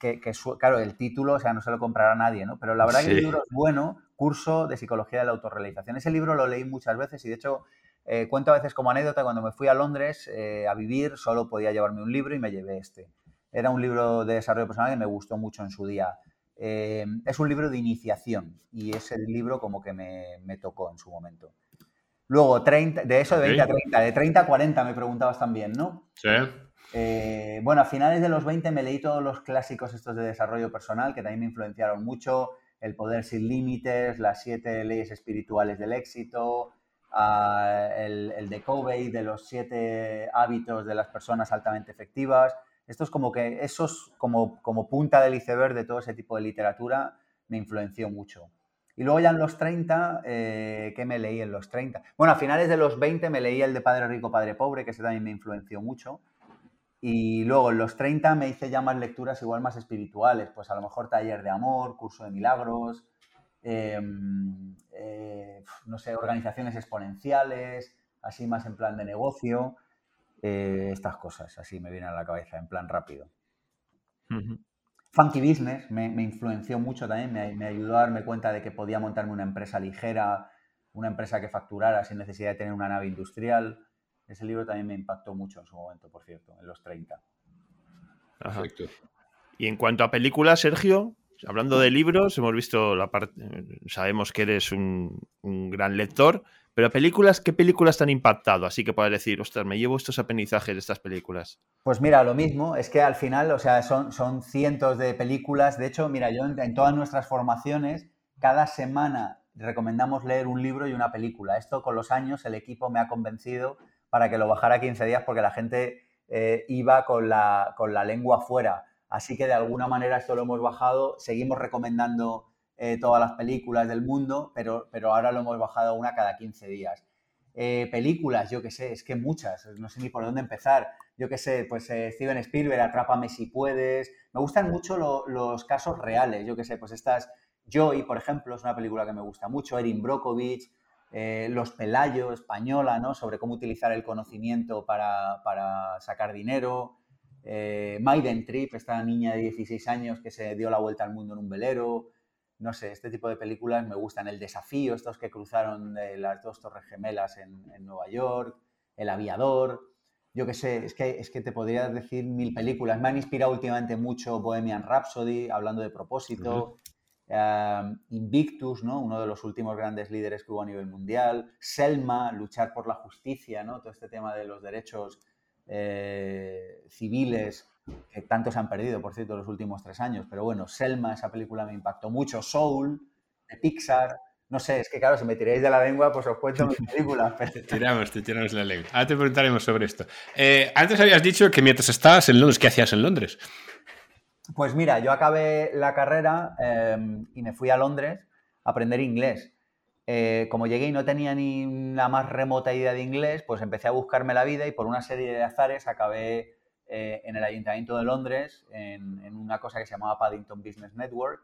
C: que, claro, el título, o sea, no se lo comprará nadie, ¿no? Pero la verdad que el libro es bueno, curso de psicología de la autorrealización. Ese libro lo leí muchas veces y de hecho eh, cuento a veces como anécdota, cuando me fui a Londres eh, a vivir, solo podía llevarme un libro y me llevé este. Era un libro de desarrollo personal que me gustó mucho en su día. Eh, es un libro de iniciación y es el libro como que me, me tocó en su momento. Luego, 30, de eso de 20 a 30, de 30 a 40 me preguntabas también, ¿no?
B: Sí.
C: Eh, bueno, a finales de los 20 me leí todos los clásicos estos de desarrollo personal que también me influenciaron mucho. El poder sin límites, las siete leyes espirituales del éxito, ah, el, de Covey, de los siete hábitos de las personas altamente efectivas. Esto es como que, esos como, como punta del iceberg de todo ese tipo de literatura me influenció mucho. Y luego ya en los 30, eh, ¿qué me leí en los 30? Bueno, a finales de los 20 me leí el de Padre Rico, Padre Pobre, que ese también me influenció mucho. Y luego en los 30 me hice ya más lecturas igual más espirituales, pues a lo mejor taller de amor, curso de milagros, em, eh, no sé, organizaciones exponenciales, así más en plan de negocio, eh, estas cosas, así me vienen a la cabeza, en plan rápido. Funky Business me, influenció mucho también, me, me, ayudó a darme cuenta de que podía montarme una empresa ligera, una empresa que facturara sin necesidad de tener una nave industrial. Ese libro también me impactó mucho en su momento, por cierto, en los 30.
A: Perfecto. Y en cuanto a películas, Sergio, hablando de libros, hemos visto la parte, sabemos que eres un, gran lector, pero películas, ¿qué películas te han impactado? Así que puedes decir, ostras, me llevo estos aprendizajes de estas películas.
C: Pues mira, lo mismo, es que al final, o sea, son, son cientos de películas. De hecho, mira, yo en todas nuestras formaciones, cada semana recomendamos leer un libro y una película. Esto con los años el equipo me ha convencido para que lo bajara 15 días porque la gente eh, iba con la, con la lengua fuera. Así que de alguna manera esto lo hemos bajado. Seguimos recomendando eh, todas las películas del mundo, pero, pero ahora lo hemos bajado una cada 15 días. Eh, películas, yo qué sé, es que muchas, no sé ni por dónde empezar. Yo qué sé, pues Steven Spielberg, Atrápame si puedes. Me gustan mucho los casos reales, yo qué sé, pues estas, Joy, por ejemplo, es una película que me gusta mucho, Erin Brockovich, eh, los Pelayo, española, ¿no? Sobre cómo utilizar el conocimiento para, sacar dinero. Eh, Maiden Trip, esta niña de 16 años que se dio la vuelta al mundo en un velero. No sé, este tipo de películas me gustan. El desafío, estos que cruzaron de las dos torres gemelas en, Nueva York. El aviador. Yo qué sé, es que, es que te podría decir mil películas. Me han inspirado últimamente mucho Bohemian Rhapsody, hablando de propósito. Invictus, ¿no? uno de los últimos grandes líderes que hubo a nivel mundial, Selma, luchar por la justicia, ¿no? todo este tema de los derechos eh, civiles que tanto se han perdido, por cierto, los últimos tres años. Pero bueno, Selma, esa película me impactó mucho, Soul, de Pixar. No sé, es que claro, si me tiráis de la lengua, pues os cuento mis películas. (laughs)
B: te tiramos, te tiramos la lengua. Ahora te preguntaremos sobre esto. Eh, antes habías dicho que mientras estabas en Londres, ¿qué hacías en Londres?
C: Pues mira, yo acabé la carrera em, y me fui a Londres a aprender inglés. Eh, como llegué y no tenía ni la más remota idea de inglés, pues empecé a buscarme la vida y por una serie de azares acabé eh, en el Ayuntamiento de Londres, en, una cosa que se llamaba Paddington Business Network,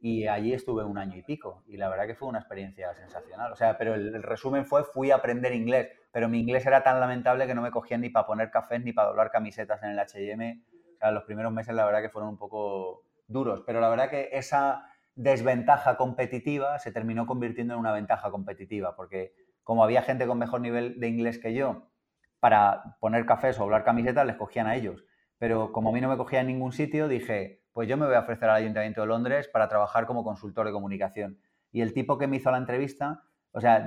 C: y allí estuve un año y pico. Y la verdad que fue una experiencia sensacional. O sea, pero el, el resumen fue, fui a aprender inglés, pero mi inglés era tan lamentable que no me cogían ni para poner cafés ni para doblar camisetas en el H&M los primeros meses la verdad que fueron un poco duros, pero la verdad que esa desventaja competitiva se terminó convirtiendo en una ventaja competitiva, porque como había gente con mejor nivel de inglés que yo, para poner cafés o hablar camisetas les cogían a ellos. Pero como a mí no me cogía en ningún sitio, dije, pues yo me voy a ofrecer al Ayuntamiento de Londres para trabajar como consultor de comunicación. Y el tipo que me hizo la entrevista o sea,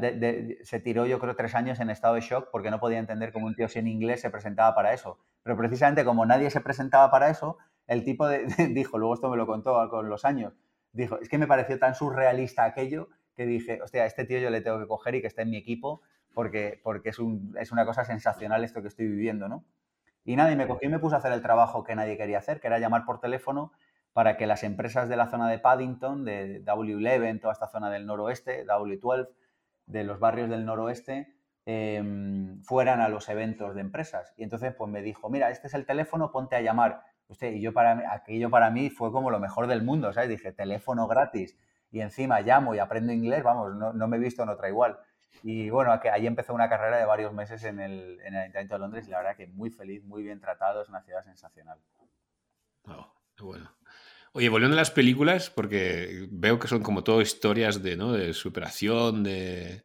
C: se tiró yo creo tres años en estado de shock porque no podía entender cómo un tío sin inglés se presentaba para eso. Pero precisamente como nadie se presentaba para eso, el tipo (laughs) dijo, luego esto me lo contó con los años, dijo, es que me pareció tan surrealista aquello que dije, hostia, este tío yo le tengo que coger y que esté en mi equipo porque, porque es, un, es una cosa sensacional esto que estoy viviendo, ¿no? Y nadie me cogí y me puse a hacer el trabajo que nadie quería hacer, que era llamar por teléfono para que las empresas de la zona de Paddington, de W11, toda esta zona del noroeste, W12, de los barrios del noroeste em, fueran a los eventos de empresas. Y entonces pues me dijo, mira, este es el teléfono, ponte a llamar. Usted, y yo para aquello para mí fue como lo mejor del mundo, ¿sabes? Dije, teléfono gratis y encima llamo y aprendo inglés, vamos, no, me he visto en otra igual. Y bueno, ahí empezó una carrera de varios meses en el, en el Ayuntamiento de Londres y la verdad que muy feliz, muy bien tratado, es una ciudad sensacional.
B: Oh, bueno. Oye, volviendo a las películas, porque veo que son como todo historias de, ¿no? de superación, de...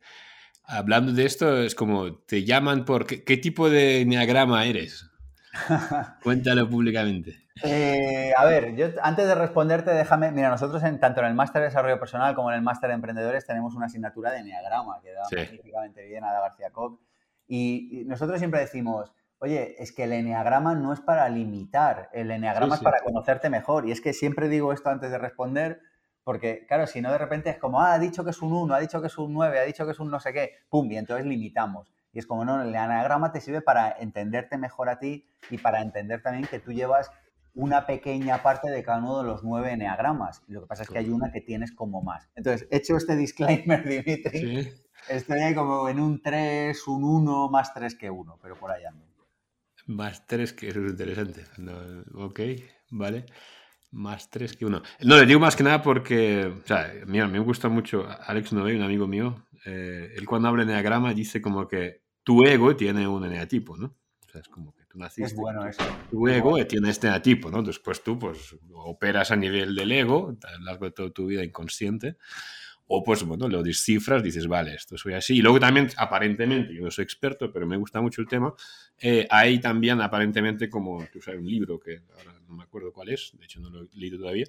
B: Hablando de esto, es como, te llaman por... ¿Qué, tipo de enneagrama eres? (laughs) Cuéntalo públicamente.
C: Eh, a ver, yo antes de responderte, déjame. Mira, nosotros en, tanto en el máster de desarrollo personal como en el máster de emprendedores tenemos una asignatura de enneagrama que da magníficamente bien a García Koch. y, nosotros siempre decimos, Oye, es que el eneagrama no es para limitar, el eneagrama es para conocerte mejor. Y es que siempre digo esto antes de responder, porque claro, si no de repente es como, ah, ha dicho que es un 1, ha dicho que es un 9, ha dicho que es un no sé qué, pum, y entonces limitamos. Y es como, no, el eneagrama te sirve para entenderte mejor a ti y para entender también que tú llevas una pequeña parte de cada uno de los nueve eneagramas. Lo que pasa es que hay una que tienes como más. Entonces, hecho este disclaimer, (laughs) Dimitri, estoy ahí como en un 3, un 1, más 3 que 1, pero por ahí ando.
B: Más tres, que es interesante. ok, vale. Más tres que uno. No, le digo más que nada porque, o sea, mira, me gusta mucho Alex Nove, un amigo mío. Eh, él cuando habla de enneagrama dice como que tu ego tiene un eneatipo, ¿no? O sea, es como que tú naciste.
C: Es bueno eso.
B: Tu ego tiene este eneatipo, ¿no? Después tú, pues, operas a nivel del ego a lo largo de toda tu vida inconsciente o pues bueno, lo descifras, dices, vale, esto soy así. Y luego también, aparentemente, yo no soy experto, pero me gusta mucho el tema, eh, hay también aparentemente como, tú sabes, un libro que ahora no me acuerdo cuál es, de hecho no lo he leído todavía,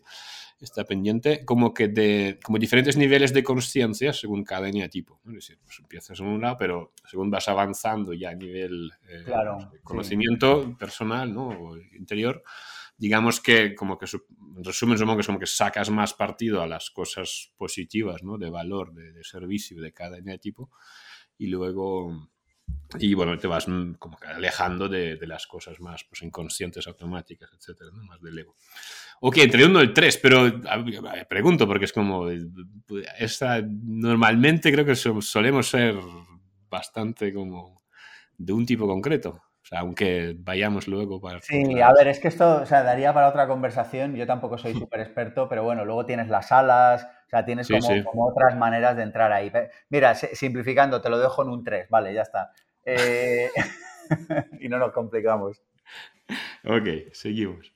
B: está pendiente, como que de como diferentes niveles de conciencia según cada eneatipo. ¿no? Es decir, pues empiezas en un lado, pero según vas avanzando ya a nivel eh, de conocimiento personal ¿no? o interior, digamos que como que en resumen supongo que es como que sacas más partido a las cosas positivas, ¿no? De valor, de, servicio de cada tipo y luego y bueno, te vas mm, como que alejando de, las cosas más pues, inconscientes, automáticas, etcétera, ¿no? más del ego. Ok, entre uno y el pero pregunto porque es como, esta, normalmente creo que solemos ser bastante como de un tipo concreto aunque vayamos luego para...
C: Sí, a ver, es que esto o sea, daría para otra conversación. Yo tampoco soy (laughs) súper experto, pero bueno, luego tienes las salas, o sea, tienes como, otras maneras de entrar ahí. Mira, simplificando, te lo dejo en un 3, vale, ya está. Eh, (laughs) y no nos complicamos.
B: Ok, seguimos.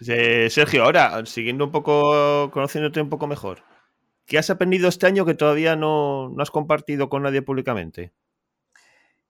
A: Sergio, ahora, siguiendo un poco, conociéndote un poco mejor, ¿qué has aprendido este año que todavía no, no has compartido con nadie públicamente?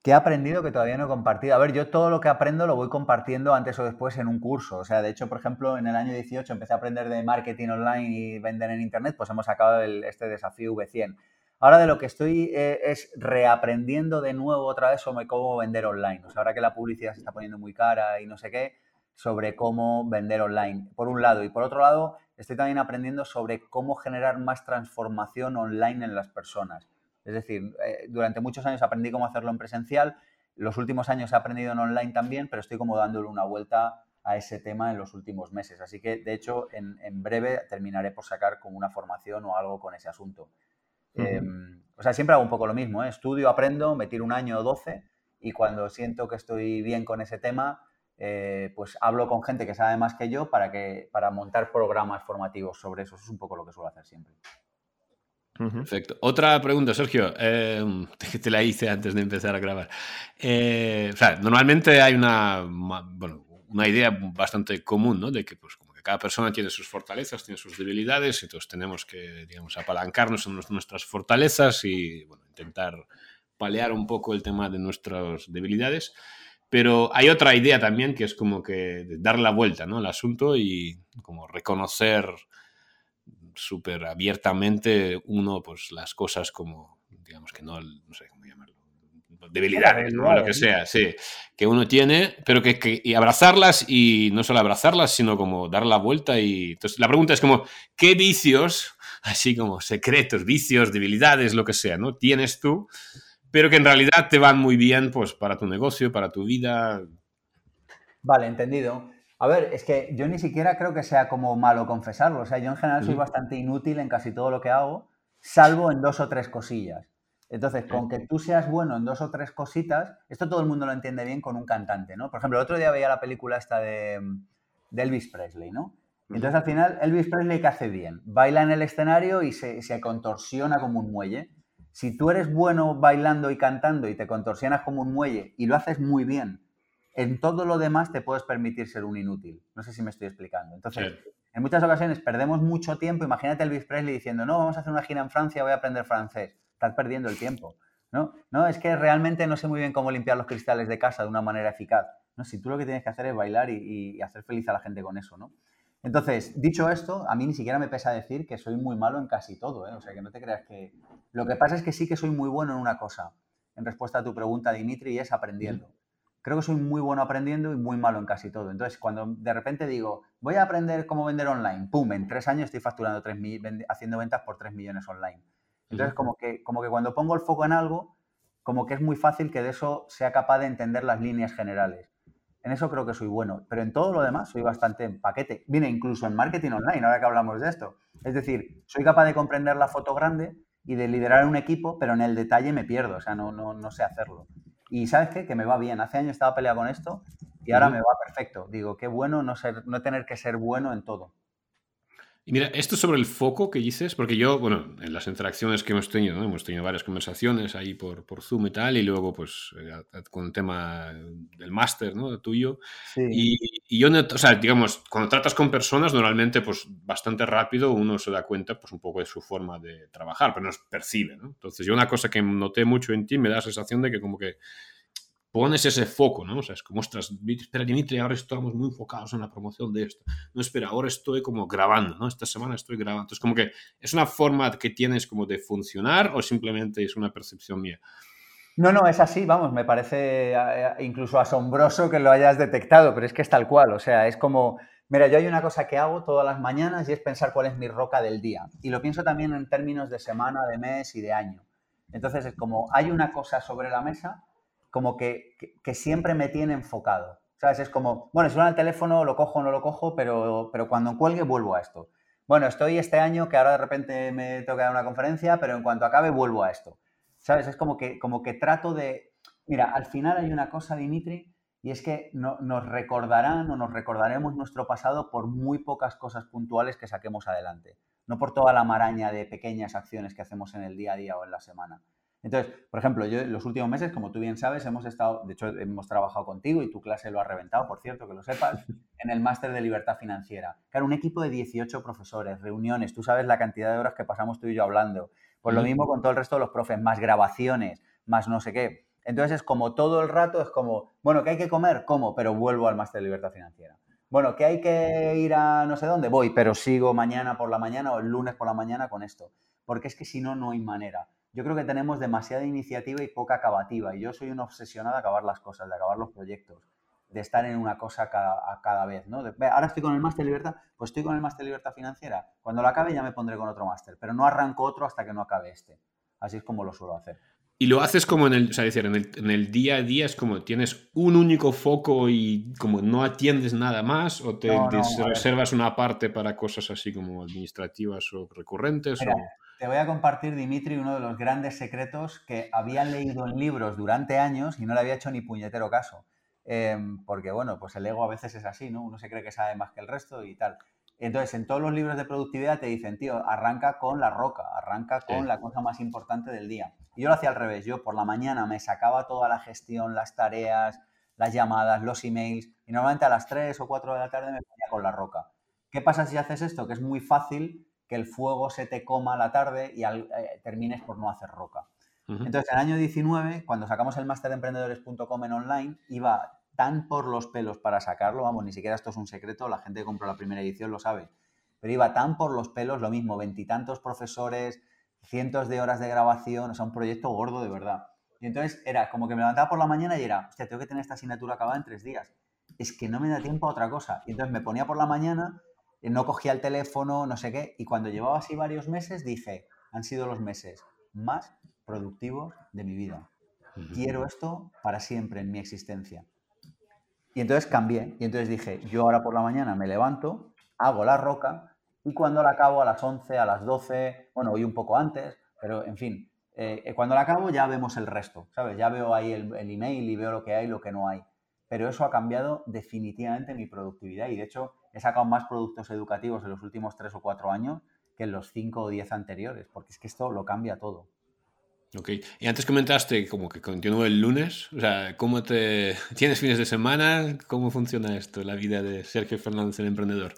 C: ¿Qué he aprendido que todavía no he compartido? A ver, yo todo lo que aprendo lo voy compartiendo antes o después en un curso. O sea, de hecho, por ejemplo, en el año 18 empecé a aprender de marketing online y vender en Internet, pues hemos sacado este desafío V100. Ahora de lo que estoy eh, es reaprendiendo de nuevo otra vez sobre cómo vender online. O sea, ahora que la publicidad se está poniendo muy cara y no sé qué, sobre cómo vender online, por un lado. Y por otro lado, estoy también aprendiendo sobre cómo generar más transformación online en las personas. Es decir, eh, durante muchos años aprendí cómo hacerlo en presencial, los últimos años he aprendido en online también, pero estoy como dándole una vuelta a ese tema en los últimos meses. Así que, de hecho, en, breve terminaré por sacar como una formación o algo con ese asunto. Em, o sea, siempre hago un poco lo mismo, ¿eh? estudio, aprendo, me tiro un año o doce y cuando siento que estoy bien con ese tema, eh, pues hablo con gente que sabe más que yo para, que, para montar programas formativos sobre eso. Eso es un poco lo que suelo hacer siempre.
B: Perfecto. Otra pregunta, Sergio, eh, (laughs) que te la hice antes de empezar a grabar. Eh, o sea, normalmente hay una, bueno, una idea bastante común, ¿no? De que, pues, como que cada persona tiene sus fortalezas, tiene sus debilidades, y entonces tenemos que, digamos, apalancarnos en nuestras fortalezas y, bueno, intentar palear un poco el tema de nuestras debilidades. Pero hay otra idea también que es como que dar la vuelta, ¿no? Al asunto y como reconocer súper abiertamente uno, pues las cosas como digamos que no, no sé cómo llamarlo, debilidades, ¿no? lo que sea, sí, que uno tiene, pero que, y abrazarlas y no solo abrazarlas, sino como dar la vuelta y entonces la pregunta es como, ¿qué vicios, así como secretos, vicios, debilidades, lo que sea, ¿no? Tienes tú, pero que en realidad te van muy bien, pues, para tu negocio, para tu vida.
C: Vale, entendido. A ver, es que yo ni siquiera creo que sea como malo confesarlo. O sea, yo en general soy bastante inútil en casi todo lo que hago, salvo en dos o tres cosillas. Entonces, con que tú seas bueno en dos o tres cositas, esto todo el mundo lo entiende bien con un cantante, ¿no? Por ejemplo, el otro día veía la película esta de, Elvis Presley, ¿no? Entonces, al final, Elvis Presley, ¿qué hace bien? Baila en el escenario y se, se, contorsiona como un muelle. Si tú eres bueno bailando y cantando y te contorsionas como un muelle y lo haces muy bien, en todo lo demás te puedes permitir ser un inútil. No sé si me estoy explicando. Entonces, en muchas ocasiones perdemos mucho tiempo. Imagínate Elvis Presley diciendo, no, vamos a hacer una gira en Francia, voy a aprender francés estás perdiendo el tiempo. ¿no? no, es que realmente no sé muy bien cómo limpiar los cristales de casa de una manera eficaz. No, si tú lo que tienes que hacer es bailar y, hacer feliz a la gente con eso, ¿no? Entonces, dicho esto, a mí ni siquiera me pesa decir que soy muy malo en casi todo, ¿eh? O sea, que no te creas que... Lo que pasa es que sí que soy muy bueno en una cosa, en respuesta a tu pregunta, Dimitri, y es aprendiendo. Creo que soy muy bueno aprendiendo y muy malo en casi todo. Entonces, cuando de repente digo, voy a aprender cómo vender online, ¡pum! En tres años estoy facturando 3 haciendo ventas por 3 millones online. Entonces, como que, como que cuando pongo el foco en algo, como que es muy fácil que de eso sea capaz de entender las líneas generales. En eso creo que soy bueno, pero en todo lo demás soy bastante en paquete. Viene incluso en marketing online, ahora que hablamos de esto. Es decir, soy capaz de comprender la foto grande y de liderar un equipo, pero en el detalle me pierdo, o sea, no, no, no sé hacerlo. Y ¿sabes qué? Que me va bien. Hace años estaba peleado con esto y ahora me va perfecto. Digo, qué bueno no, ser, no tener que ser bueno en todo.
B: Y mira, esto sobre el foco que dices, porque yo, bueno, en las interacciones que hemos tenido, ¿no? hemos tenido varias conversaciones ahí por, por Zoom y tal, y luego pues eh, con el tema del máster, ¿no? Tuyo. Y, y, yo, o sea, digamos, cuando tratas con personas, normalmente pues bastante rápido uno se da cuenta pues un poco de su forma de trabajar, pero no se percibe, ¿no? Entonces yo una cosa que noté mucho en ti me da la sensación de que como que pones ese foco, ¿no? O sea, es como, ostras, espera, Dimitri, ahora estamos muy enfocados en la promoción de esto. No, espera, ahora estoy como grabando, ¿no? Esta semana estoy grabando. Entonces, como que es una forma que tienes como de funcionar o simplemente es una percepción mía.
C: No, no, es así, vamos, me parece eh, incluso asombroso que lo hayas detectado, pero es que es tal cual, o sea, es como, mira, yo hay una cosa que hago todas las mañanas y es pensar cuál es mi roca del día. Y lo pienso también en términos de semana, de mes y de año. Entonces es como, hay una cosa sobre la mesa como que, siempre me tiene enfocado. ¿Sabes? Es como, bueno, suena el teléfono, lo cojo no lo cojo, pero, pero cuando cuelgue vuelvo a esto. Bueno, estoy este año que ahora de repente me toca dar una conferencia, pero en cuanto acabe vuelvo a esto. ¿Sabes? Es como que, como que trato de... Mira, al final hay una cosa, Dimitri, y es que no, nos recordarán o nos recordaremos nuestro pasado por muy pocas cosas puntuales que saquemos adelante, no por toda la maraña de pequeñas acciones que hacemos en el día a día o en la semana. Entonces, por ejemplo, yo en los últimos meses, como tú bien sabes, hemos estado, de hecho, hemos trabajado contigo y tu clase lo ha reventado, por cierto, que lo sepas, (laughs) en el máster de libertad financiera. Claro, un equipo de 18 profesores, reuniones, tú sabes la cantidad de horas que pasamos tú y yo hablando. Pues lo mismo con todo el resto de los profes, más grabaciones, más no sé qué. Entonces es como todo el rato, es como, bueno, ¿qué hay que comer? ¿Cómo? Pero vuelvo al máster de libertad financiera. Bueno, ¿qué hay que ir a no sé dónde? Voy, pero sigo mañana por la mañana o el lunes por la mañana con esto. Porque es que si no, no hay manera yo creo que tenemos demasiada iniciativa y poca acabativa. Y yo soy un obsesionado de acabar las cosas, de acabar los proyectos, de estar en una cosa cada, cada vez. ¿no? ahora estoy con el máster de libertad, pues estoy con el máster de libertad financiera. Cuando lo acabe ya me pondré con otro máster, pero no arranco otro hasta que no acabe este. Así es como lo suelo hacer.
B: Y lo haces como en el, o sea, decir, en el, en el, día a día, es como tienes un único foco y como no atiendes nada más, o te, reservas una parte para cosas así como administrativas o recurrentes. o...
C: Te voy a compartir, Dimitri, uno de los grandes secretos que había leído en libros durante años y no le había hecho ni puñetero caso. Em, porque, bueno, pues el ego a veces es así, ¿no? Uno se cree que sabe más que el resto y tal. Entonces, en todos los libros de productividad te dicen, tío, arranca con la roca, arranca con la cosa más importante del día. Y yo lo hacía al revés. Yo por la mañana me sacaba toda la gestión, las tareas, las llamadas, los emails, y normalmente a las 3 o 4 de la tarde me ponía con la roca. ¿Qué pasa si haces esto? Que es muy fácil que el fuego se te coma la tarde y al, eh, termines por no hacer roca. Entonces, en el año 19, cuando sacamos el máster de emprendedores.com en online, iba tan por los pelos para sacarlo, vamos, ni siquiera esto es un secreto, la gente que compró la primera edición lo sabe, pero iba tan por los pelos, lo mismo, veintitantos profesores, cientos de horas de grabación, o sea, un proyecto gordo de verdad. Y entonces era como que me levantaba por la mañana y era, hostia, tengo que tener esta asignatura acabada en tres días. Es que no me da tiempo a otra cosa. Y entonces me ponía por la mañana, no cogía el teléfono, no sé qué, y cuando llevaba así varios meses dije, han sido los meses más productivos de mi vida. Quiero esto para siempre en mi existencia. Y entonces cambié. Y entonces dije, yo ahora por la mañana me levanto, hago la roca y cuando la acabo a las 11, a las 12, bueno, hoy un poco antes, pero en fin, eh, cuando la acabo ya vemos el resto, ¿sabes? Ya veo ahí el, el, email y veo lo que hay y lo que no hay. Pero eso ha cambiado definitivamente mi productividad y de hecho he sacado más productos educativos en los últimos tres o cuatro años que en los cinco o diez anteriores, porque es que esto lo cambia todo.
B: Ok. Y antes comentaste como que continúa el lunes. O sea, ¿cómo te... (laughs) ¿Tienes fines de semana? ¿Cómo funciona esto, la vida de Sergio Fernández, el emprendedor?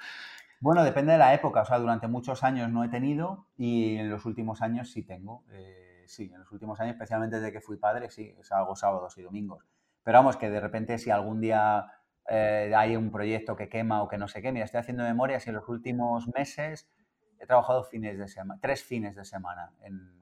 C: Bueno, depende de la época. O sea, durante muchos años no he tenido y en los últimos años sí tengo. Eh, sí, en los últimos años, especialmente desde que fui padre, sí, o sea, hago sábados y domingos. Pero vamos, que de repente si algún día eh, hay un proyecto que quema o que no sé qué, mira, estoy haciendo memoria si en los últimos meses he trabajado fines de semana, tres fines de semana en,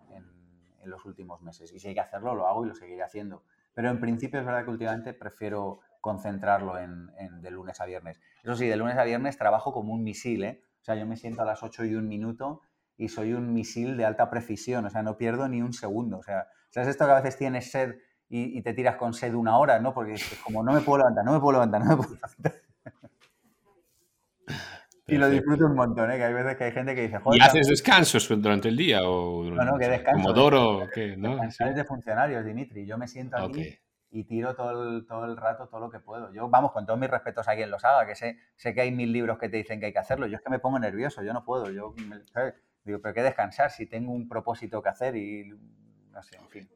C: en los últimos meses. Y si hay que hacerlo, lo hago y lo seguiré haciendo. Pero en principio es verdad que últimamente prefiero concentrarlo en, de lunes a viernes. Eso sí, de lunes a viernes trabajo como un misil, ¿eh? O sea, yo me siento a las 8 y un minuto y soy un misil de alta precisión, o sea, no pierdo ni un segundo. O sea, ¿sabes esto que a veces tienes sed y, y te tiras con sed una hora, ¿no? Porque es como no me puedo levantar, no me puedo levantar, no me puedo levantar. (laughs) Y lo disfruto un montón, ¿eh? que hay veces que hay gente que dice,
B: Joder, ¿Y haces descansos durante el día? O,
C: no, no, que descanso.
B: Como Doro, ¿qué? ¿no?
C: de funcionarios, Dimitri. Yo me siento aquí y tiro todo el, todo el rato todo lo que puedo. Yo, vamos, con todos mis respetos a quien los haga, que sé, sé que hay mil libros que te dicen que hay que hacerlo. Yo es que me pongo nervioso, yo no puedo. Yo digo, pero qué descansar si tengo un propósito que hacer y no sé, en fin.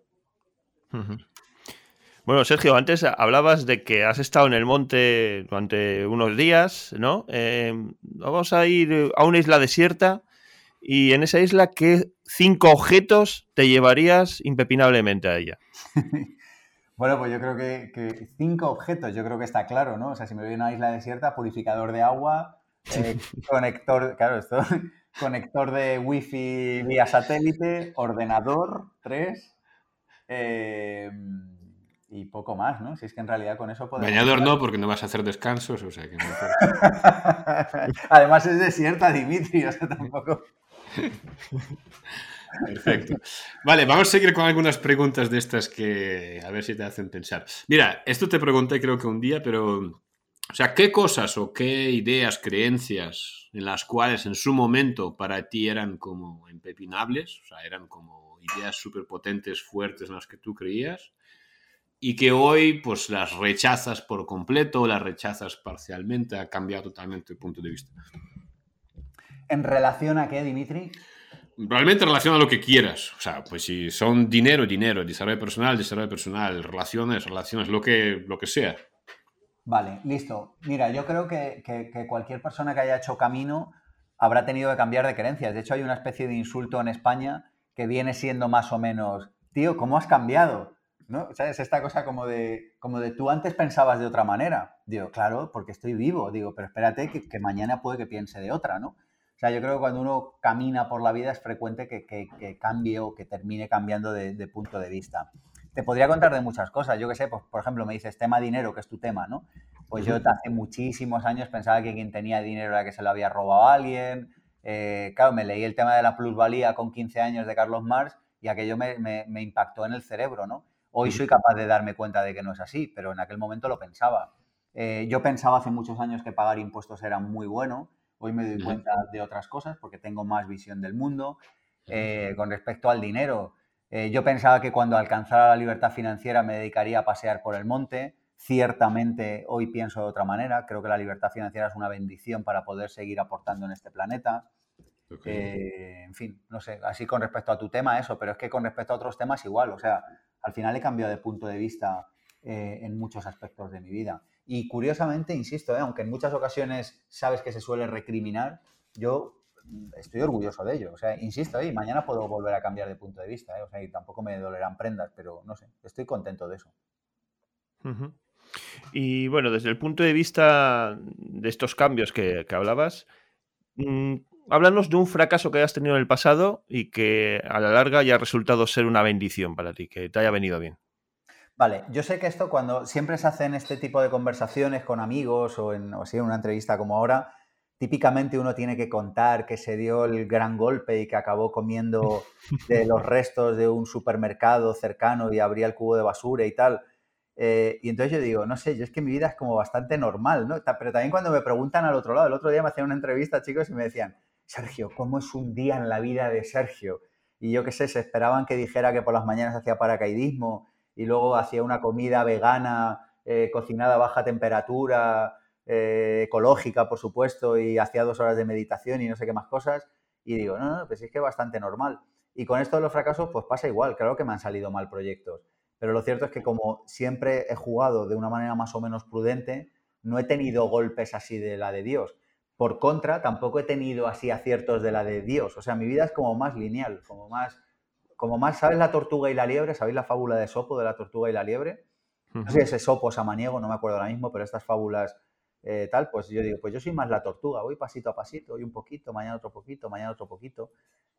A: Bueno, Sergio, antes hablabas de que has estado en el monte durante unos días, ¿no? Eh, vamos a ir a una isla desierta y en esa isla, ¿qué cinco objetos te llevarías impepinablemente a ella? (laughs)
C: bueno, pues yo creo que, cinco objetos, yo creo que está claro, ¿no? O sea, si me voy a una isla desierta, purificador de agua, (laughs) eh, conector, claro, esto, (laughs) conector de wifi vía satélite, ordenador, tres. Eh, y poco más, ¿no? Si es que en realidad con eso
B: podemos... Bañador no, porque no vas a hacer descansos, o sea que no (laughs)
C: Además es desierta, Dimitri, o sea, tampoco...
B: Perfecto. Vale, vamos a seguir con algunas preguntas de estas que a ver si te hacen pensar. Mira, esto te pregunté creo que un día, pero... O sea, ¿qué cosas o qué ideas, creencias en las cuales en su momento para ti eran como impepinables? O sea, eran como ideas súper potentes, fuertes en las que tú creías y que hoy pues las rechazas por completo, las rechazas parcialmente, ha cambiado totalmente el punto de vista.
C: ¿En relación a qué, Dimitri?
B: Realmente en relación a lo que quieras. O sea, pues si son dinero, dinero, desarrollo personal, desarrollo personal, relaciones, relaciones, lo que, lo que sea.
C: Vale, listo. Mira, yo creo que, que cualquier persona que haya hecho camino habrá tenido que cambiar de creencias. De hecho, hay una especie de insulto en España que viene siendo más o menos, tío, ¿cómo has cambiado? ¿no? ¿Sabes? Esta cosa como de, como de tú antes pensabas de otra manera. Digo, claro, porque estoy vivo. Digo, pero espérate que, mañana puede que piense de otra, ¿no? O sea, yo creo que cuando uno camina por la vida es frecuente que, que, cambie o que termine cambiando de, punto de vista. Te podría contar de muchas cosas. Yo qué sé, pues, por ejemplo, me dices tema dinero, que es tu tema, ¿no? Pues yo hace muchísimos años pensaba que quien tenía dinero era que se lo había robado a alguien. Eh, claro, me leí el tema de la plusvalía con 15 años de Carlos Marx y aquello me, me, me impactó en el cerebro, ¿no? Hoy soy capaz de darme cuenta de que no es así, pero en aquel momento lo pensaba. Eh, yo pensaba hace muchos años que pagar impuestos era muy bueno. Hoy me doy cuenta de otras cosas porque tengo más visión del mundo. Eh, con respecto al dinero, eh, yo pensaba que cuando alcanzara la libertad financiera me dedicaría a pasear por el monte. Ciertamente hoy pienso de otra manera. Creo que la libertad financiera es una bendición para poder seguir aportando en este planeta. en fin, no sé, así con respecto a tu tema eso, pero es que con respecto a otros temas igual, o sea, al final he cambiado de punto de vista eh, en muchos aspectos de mi vida. Y curiosamente, insisto, eh, aunque en muchas ocasiones sabes que se suele recriminar, yo estoy orgulloso de ello. O sea, insisto, y mañana puedo volver a cambiar de punto de vista. Eh, o sea, y tampoco me dolerán prendas, pero no sé, estoy contento de eso.
A: Y bueno, desde el punto de vista de estos cambios que, hablabas, mm, háblanos de un fracaso que hayas tenido en el pasado y que a la larga haya resultado ser una bendición para ti, que te haya venido bien.
C: Vale, yo sé que esto cuando siempre se hacen este tipo de conversaciones con amigos o en, o en una entrevista como ahora, típicamente uno tiene que contar que se dio el gran golpe y que acabó comiendo (laughs) de los restos de un supermercado cercano y abría el cubo de basura y tal. Eh, y entonces yo digo, no sé, yo es que mi vida es como bastante normal, ¿no? Pero también cuando me preguntan al otro lado, el otro día me hacían una entrevista, chicos, y me decían, Sergio, ¿cómo es un día en la vida de Sergio? Y yo qué sé, se esperaban que dijera que por las mañanas hacía paracaidismo y luego hacía una comida vegana, eh, cocinada a baja temperatura, eh, ecológica, por supuesto, y hacía dos horas de meditación y no sé qué más cosas. Y digo, no, no, pues es que es bastante normal. Y con esto de los fracasos, pues pasa igual. Claro que me han salido mal proyectos. Pero lo cierto es que como siempre he jugado de una manera más o menos prudente, no he tenido golpes así de la de Dios. Por contra, tampoco he tenido así aciertos de la de Dios. O sea, mi vida es como más lineal, como más como más, ¿sabes la tortuga y la liebre? ¿Sabéis la fábula de Sopo de la tortuga y la liebre? No sé si ese Sopo o Samaniego, no me acuerdo ahora mismo, pero estas fábulas eh, tal, pues yo digo, pues yo soy más la tortuga, voy pasito a pasito, hoy un poquito, mañana otro poquito, mañana otro poquito.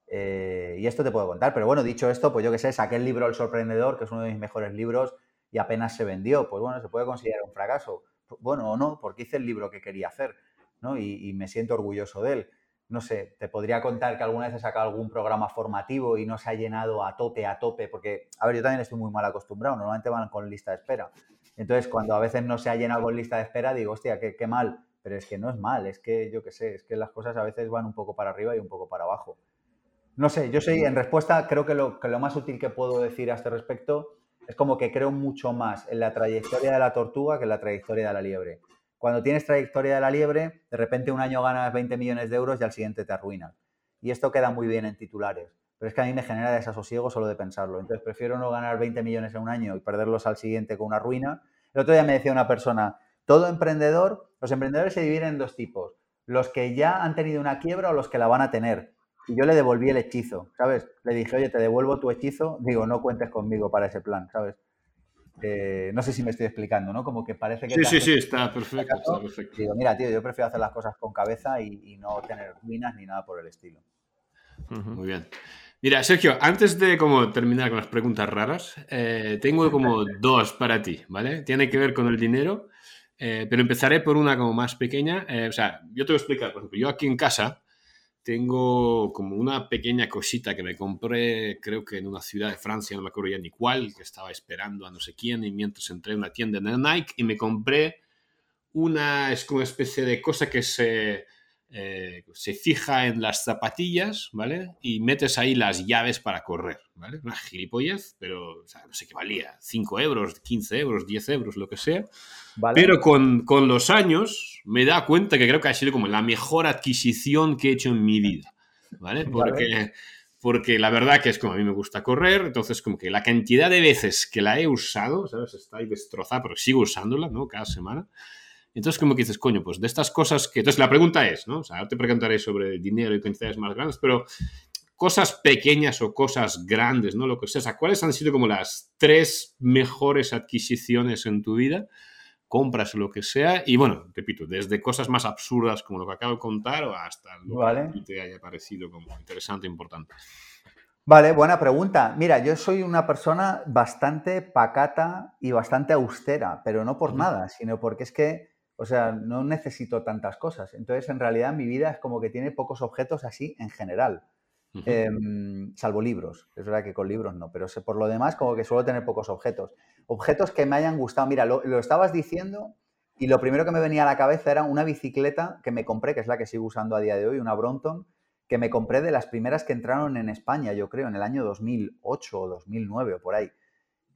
C: Eh, y esto te puedo contar, pero bueno, dicho esto, pues yo qué sé, saqué el libro El Sorprendedor, que es uno de mis mejores libros, y apenas se vendió. Pues bueno, se puede considerar un fracaso. Bueno, o no, porque hice el libro que quería hacer, ¿no? y me siento orgulloso de él no sé, te podría contar que alguna vez he sacado algún programa formativo y no se ha llenado a tope, a tope, porque, a ver, yo también estoy muy mal acostumbrado, normalmente van con lista de espera. Entonces, cuando a veces no se ha llenado con lista de espera, digo, hostia, qué, mal, pero es que no es mal, es que yo qué sé, es que las cosas a veces van un poco para arriba y un poco para abajo. No sé, yo soy, en respuesta, creo que lo, que lo más útil que puedo decir a este respecto es como que creo mucho más en la trayectoria de la tortuga que en la trayectoria de la liebre. Cuando tienes trayectoria de la liebre, de repente un año ganas 20 millones de euros y al siguiente te arruinas. Y esto queda muy bien en titulares. Pero es que a mí me genera desasosiego solo de pensarlo. Entonces prefiero no ganar 20 millones en un año y perderlos al siguiente con una ruina. El otro día me decía una persona, todo emprendedor, los emprendedores se dividen en dos tipos. Los que ya han tenido una quiebra o los que la van a tener. Y yo le devolví el hechizo, ¿sabes? Le dije, oye, te devuelvo tu hechizo. Digo, no cuentes conmigo para ese plan, ¿sabes? Eh, no sé si me estoy explicando, ¿no? Como que parece que...
B: Sí, sí, sí, está perfecto, está perfecto.
C: Digo, mira, tío, yo prefiero hacer las cosas con cabeza y, no tener minas ni nada por el estilo.
B: Muy bien. Mira, Sergio, antes de como terminar con las preguntas raras, eh, tengo como dos para ti, ¿vale? Tiene que ver con el dinero, eh, pero empezaré por una como más pequeña. o sea, yo te voy a explicar, por ejemplo, yo aquí en casa tengo como una pequeña cosita que me compré, creo que en una ciudad de Francia, no me acuerdo ya ni cuál, que estaba esperando a no sé quién, y mientras entré en una tienda de Nike y me compré una, es como una especie de cosa que se, eh, se fija en las zapatillas, ¿vale? Y metes ahí las llaves para correr, ¿vale? Una gilipollez, pero no sé qué valía, 5 euros, 15 euros, 10 euros, lo que sea. Pero con, con, los años me da cuenta que creo que ha sido como la mejor adquisición que he hecho en mi vida, ¿vale? Porque, porque la verdad que es como a mí me gusta correr, entonces como que la cantidad de veces que la he usado, ¿sabes? Está ahí destrozada, pero sigo usándola, ¿no? Cada semana. Entonces, como que dices, coño, pues de estas cosas que... Entonces, la pregunta es, ¿no? O sea, ahora te preguntaré sobre dinero y cantidades más grandes, pero cosas pequeñas o cosas grandes, ¿no? Lo que sea. O sea, ¿cuáles han sido como las tres mejores adquisiciones en tu vida? compras o lo que sea. Y bueno, repito, desde cosas más absurdas como lo que acabo de contar o hasta lo que te haya parecido como interesante e importante.
C: Vale, buena pregunta. Mira, yo soy una persona bastante pacata y bastante austera, pero no por nada, sino porque es que, o sea, no necesito tantas cosas. Entonces, en realidad, mi vida es como que tiene pocos objetos así en general. Em, salvo libros. Es verdad que con libros no, pero por lo demás como que suelo tener pocos objetos. Objetos que me hayan gustado. Mira, lo, estabas diciendo y lo primero que me venía a la cabeza era una bicicleta que me compré, que es la que sigo usando a día de hoy, una Brompton, que me compré de las primeras que entraron en España, yo creo, en el año 2008 o 2009 o por ahí.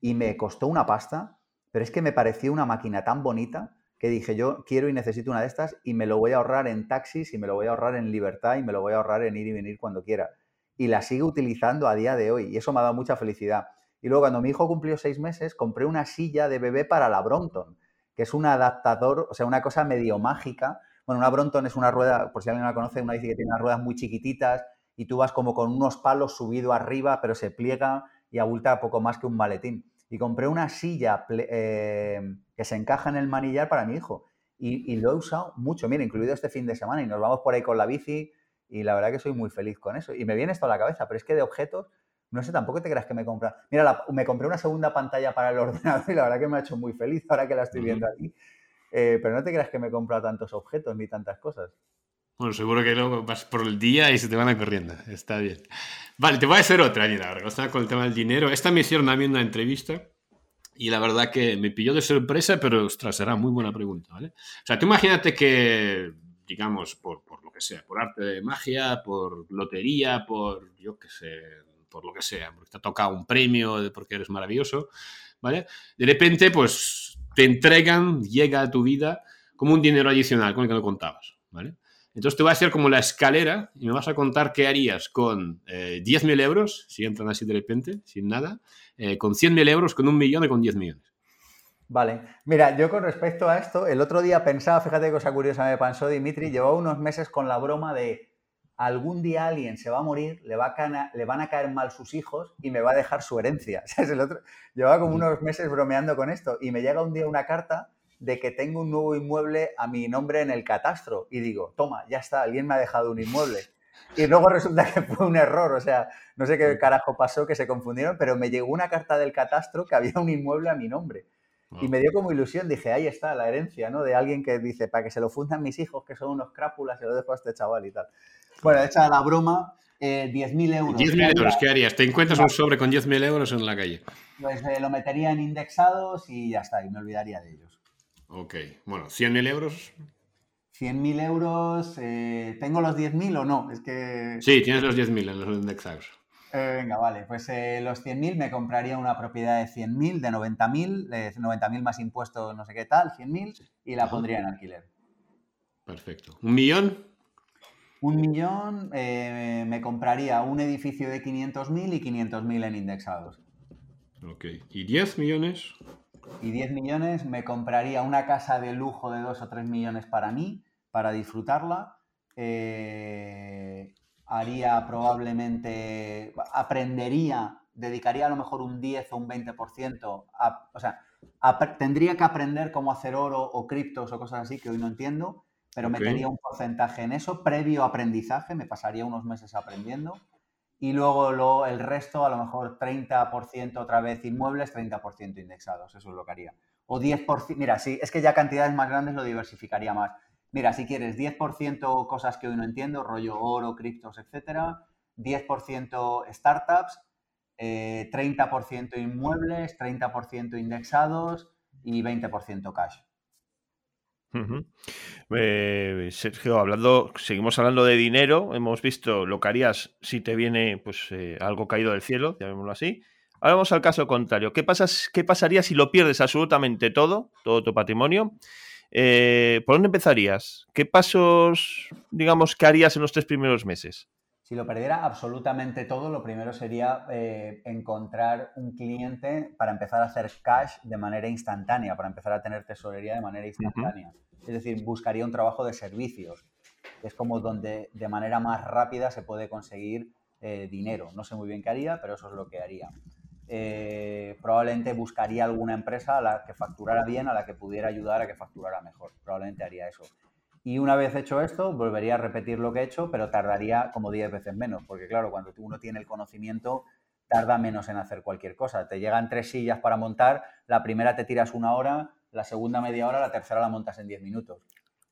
C: Y me costó una pasta, pero es que me pareció una máquina tan bonita que dije, yo quiero y necesito una de estas y me lo voy a ahorrar en taxis y me lo voy a ahorrar en libertad y me lo voy a ahorrar en ir y venir cuando quiera y la sigo utilizando a día de hoy y eso me ha dado mucha felicidad. Y luego cuando mi hijo cumplió seis meses, compré una silla de bebé para la Brompton, que es un adaptador, o sea, una cosa medio mágica. Bueno, una Brompton es una rueda, por si alguien la conoce, una bici que tiene unas ruedas muy chiquititas y tú vas como con unos palos subido arriba, pero se pliega y abulta poco más que un maletín. Y compré una silla eh, que se encaja en el manillar para mi hijo. Y, y, lo he usado mucho, mira, incluido este fin de semana. Y nos vamos por ahí con la bici, y la verdad que soy muy feliz con eso. Y me viene esto a la cabeza, pero es que de objetos, no sé, tampoco te creas que me compra. Mira, me compré una segunda pantalla para el (laughs) ordenador y la verdad que me ha hecho muy feliz ahora que la estoy viendo aquí. Eh, pero no te creas que me compra tantos objetos ni tantas cosas.
B: Bueno, seguro que luego vas por el día y se te van a corriendo. Está bien. Vale, te voy a hacer otra, mira, relacionada con el tema del dinero. Esta me hicieron a mí una entrevista y la verdad que me pilló de sorpresa, pero ostras, será muy buena pregunta, ¿vale? O sea, tú imagínate que, digamos, por, por lo que sea, por arte de magia, por lotería, por, yo qué sé, por lo que sea, porque te ha tocado un premio, porque eres maravilloso, ¿vale? De repente, pues, te entregan, llega a tu vida como un dinero adicional con el que no contabas, ¿vale? Entonces te voy a hacer como la escalera y me vas a contar qué harías con eh, 10.000 euros, si entran así de repente, sin nada, eh, con 100.000 euros, con un millón y con 10 millones.
C: Vale, mira, yo con respecto a esto, el otro día pensaba, fíjate qué cosa curiosa me pasó Dimitri, llevaba unos meses con la broma de algún día alguien se va a morir, le, va a le van a caer mal sus hijos y me va a dejar su herencia. (laughs) el otro, llevaba como unos meses bromeando con esto y me llega un día una carta de que tengo un nuevo inmueble a mi nombre en el catastro. Y digo, toma, ya está, alguien me ha dejado un inmueble. Y luego (laughs) resulta que fue un error, o sea, no sé qué carajo pasó, que se confundieron, pero me llegó una carta del catastro que había un inmueble a mi nombre. Y me dio como ilusión, dije, ahí está la herencia, ¿no? De alguien que dice, para que se lo fundan mis hijos, que son unos crápulas, se lo dejo a este chaval y tal. Bueno, hecha la broma, eh, 10.000 euros.
B: 10.000 euros, ¿qué harías? ¿Te encuentras un sobre con 10.000 euros en la calle?
C: Pues eh, lo metería en indexados y ya está, y me olvidaría de ellos.
B: Ok, bueno, 100.000 euros.
C: 100.000 euros, eh, ¿tengo los 10.000 o no? Es que...
B: Sí, tienes los 10.000 en los indexados.
C: Eh, venga, vale, pues eh, los 100.000 me compraría una propiedad de 100.000, de 90.000, de 90.000 más impuestos, no sé qué tal, 100.000, y la pondría en alquiler.
B: Perfecto. ¿Un millón?
C: Un millón me compraría un edificio de 500.000 y 500.000 en indexados.
B: Ok. ¿Y 10 millones?
C: Y 10 millones me compraría una casa de lujo de 2 o 3 millones para mí, para disfrutarla. Eh, haría probablemente, aprendería, dedicaría a lo mejor un 10 o un 20%, a, o sea, tendría que aprender cómo hacer oro o criptos o cosas así que hoy no entiendo, pero metería un porcentaje en eso, previo aprendizaje, me pasaría unos meses aprendiendo y luego el resto, a lo mejor 30% otra vez inmuebles, 30% indexados, eso es lo que haría. O 10%, mira, sí, es que ya cantidades más grandes lo diversificaría más. Mira, si quieres 10% cosas que hoy no entiendo, rollo oro, criptos, etcétera, 10% startups, 30% eh, inmuebles, 30% indexados y 20% cash.
A: Eh, Sergio, hablando, seguimos hablando de dinero. Hemos visto lo que harías si te viene pues, eh, algo caído del cielo, llamémoslo así. Ahora vamos al caso contrario. ¿Qué, pasas, ¿Qué pasaría si lo pierdes absolutamente todo, todo tu patrimonio? Eh, ¿Por dónde empezarías? ¿Qué pasos, digamos, que harías en los tres primeros meses?
C: Si lo perdiera absolutamente todo, lo primero sería encontrar un cliente para empezar a hacer cash de manera instantánea, para empezar a tener tesorería de manera instantánea. Es decir, buscaría un trabajo de servicios. Es como donde de manera más rápida se puede conseguir eh, dinero. No sé muy bien qué haría, pero eso es lo que haría. Eh, probablemente buscaría alguna empresa a la que facturara bien, a la que pudiera ayudar a que facturara mejor. Probablemente haría eso. Y una vez hecho esto, volvería a repetir lo que he hecho, pero tardaría como 10 veces menos, porque claro, cuando uno tiene el conocimiento, tarda menos en hacer cualquier cosa. Te llegan tres sillas para montar, la primera te tiras una hora, la segunda media hora, la tercera la montas en 10 minutos.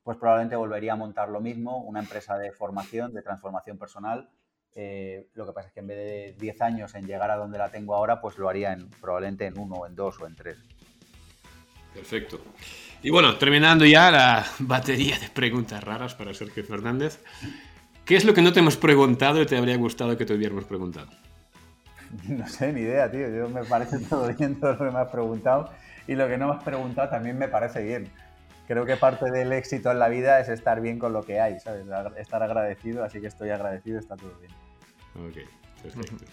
C: Pues probablemente volvería a montar lo mismo, una empresa de formación, de transformación personal. Eh, lo que pasa es que en vez de 10 años en llegar a donde la tengo ahora, pues lo haría en, probablemente en uno, en dos o en tres.
B: Perfecto. Y bueno, terminando ya la batería de preguntas raras para Sergio Fernández. ¿Qué es lo que no te hemos preguntado y te habría gustado que te hubiéramos preguntado? (laughs)
C: No sé, ni idea, tío. Yo me parece todo bien todo lo que me has preguntado y lo que no me has preguntado también me parece bien. Creo que parte del éxito en la vida es estar bien con lo que hay, ¿sabes? Estar agradecido, así que estoy agradecido, está todo bien.
B: Ok, perfecto.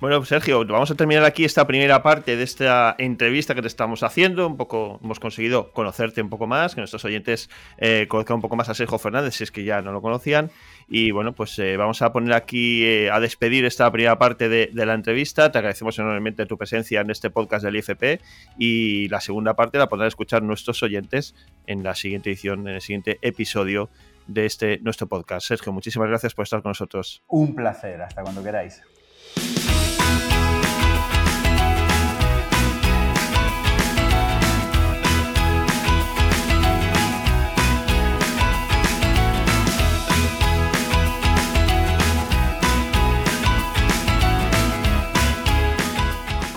A: Bueno, Sergio, vamos a terminar aquí esta primera parte de esta entrevista que te estamos haciendo. Un poco hemos conseguido conocerte un poco más, que nuestros oyentes eh, conozcan un poco más a Sergio Fernández, si es que ya no lo conocían. Y bueno, pues eh, vamos a poner aquí eh, a despedir esta primera parte de, la entrevista. Te agradecemos enormemente tu presencia en este podcast del IFP. Y la segunda parte la podrán escuchar nuestros oyentes en la siguiente edición, en el siguiente episodio de este nuestro podcast. Sergio, muchísimas gracias por estar con nosotros.
C: Un placer, hasta cuando queráis.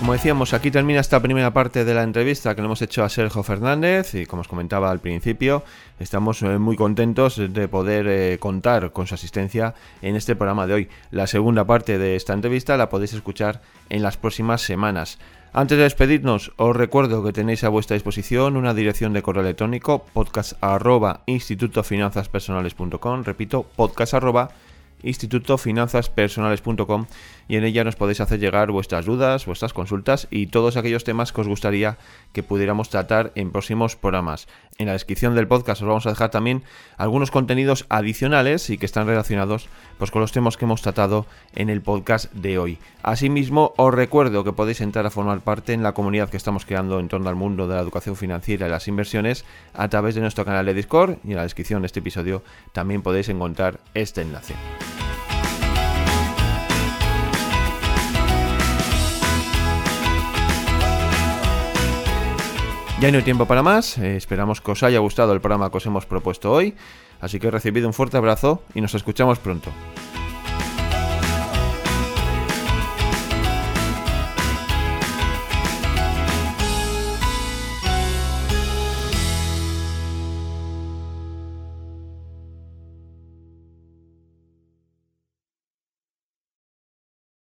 A: Como decíamos, aquí termina esta primera parte de la entrevista que le hemos hecho a Sergio Fernández y como os comentaba al principio, estamos eh, muy contentos de poder eh, contar con su asistencia en este programa de hoy. La segunda parte de esta entrevista la podéis escuchar en las próximas semanas. Antes de despedirnos, os recuerdo que tenéis a vuestra disposición una dirección de correo electrónico podcast repito, podcast institutofinanzaspersonales.com y en ella nos podéis hacer llegar vuestras dudas, vuestras consultas y todos aquellos temas que os gustaría que pudiéramos tratar en próximos programas. En la descripción del podcast os vamos a dejar también algunos contenidos adicionales y que están relacionados pues, con los temas que hemos tratado en el podcast de hoy. Asimismo, os recuerdo que podéis entrar a formar parte en la comunidad que estamos creando en torno al mundo de la educación financiera y las inversiones a través de nuestro canal de Discord y en la descripción de este episodio también podéis encontrar este enlace. Ya no hay tiempo para más, eh, esperamos que os haya gustado el programa que os hemos propuesto hoy, así que recibido un fuerte abrazo y nos escuchamos pronto.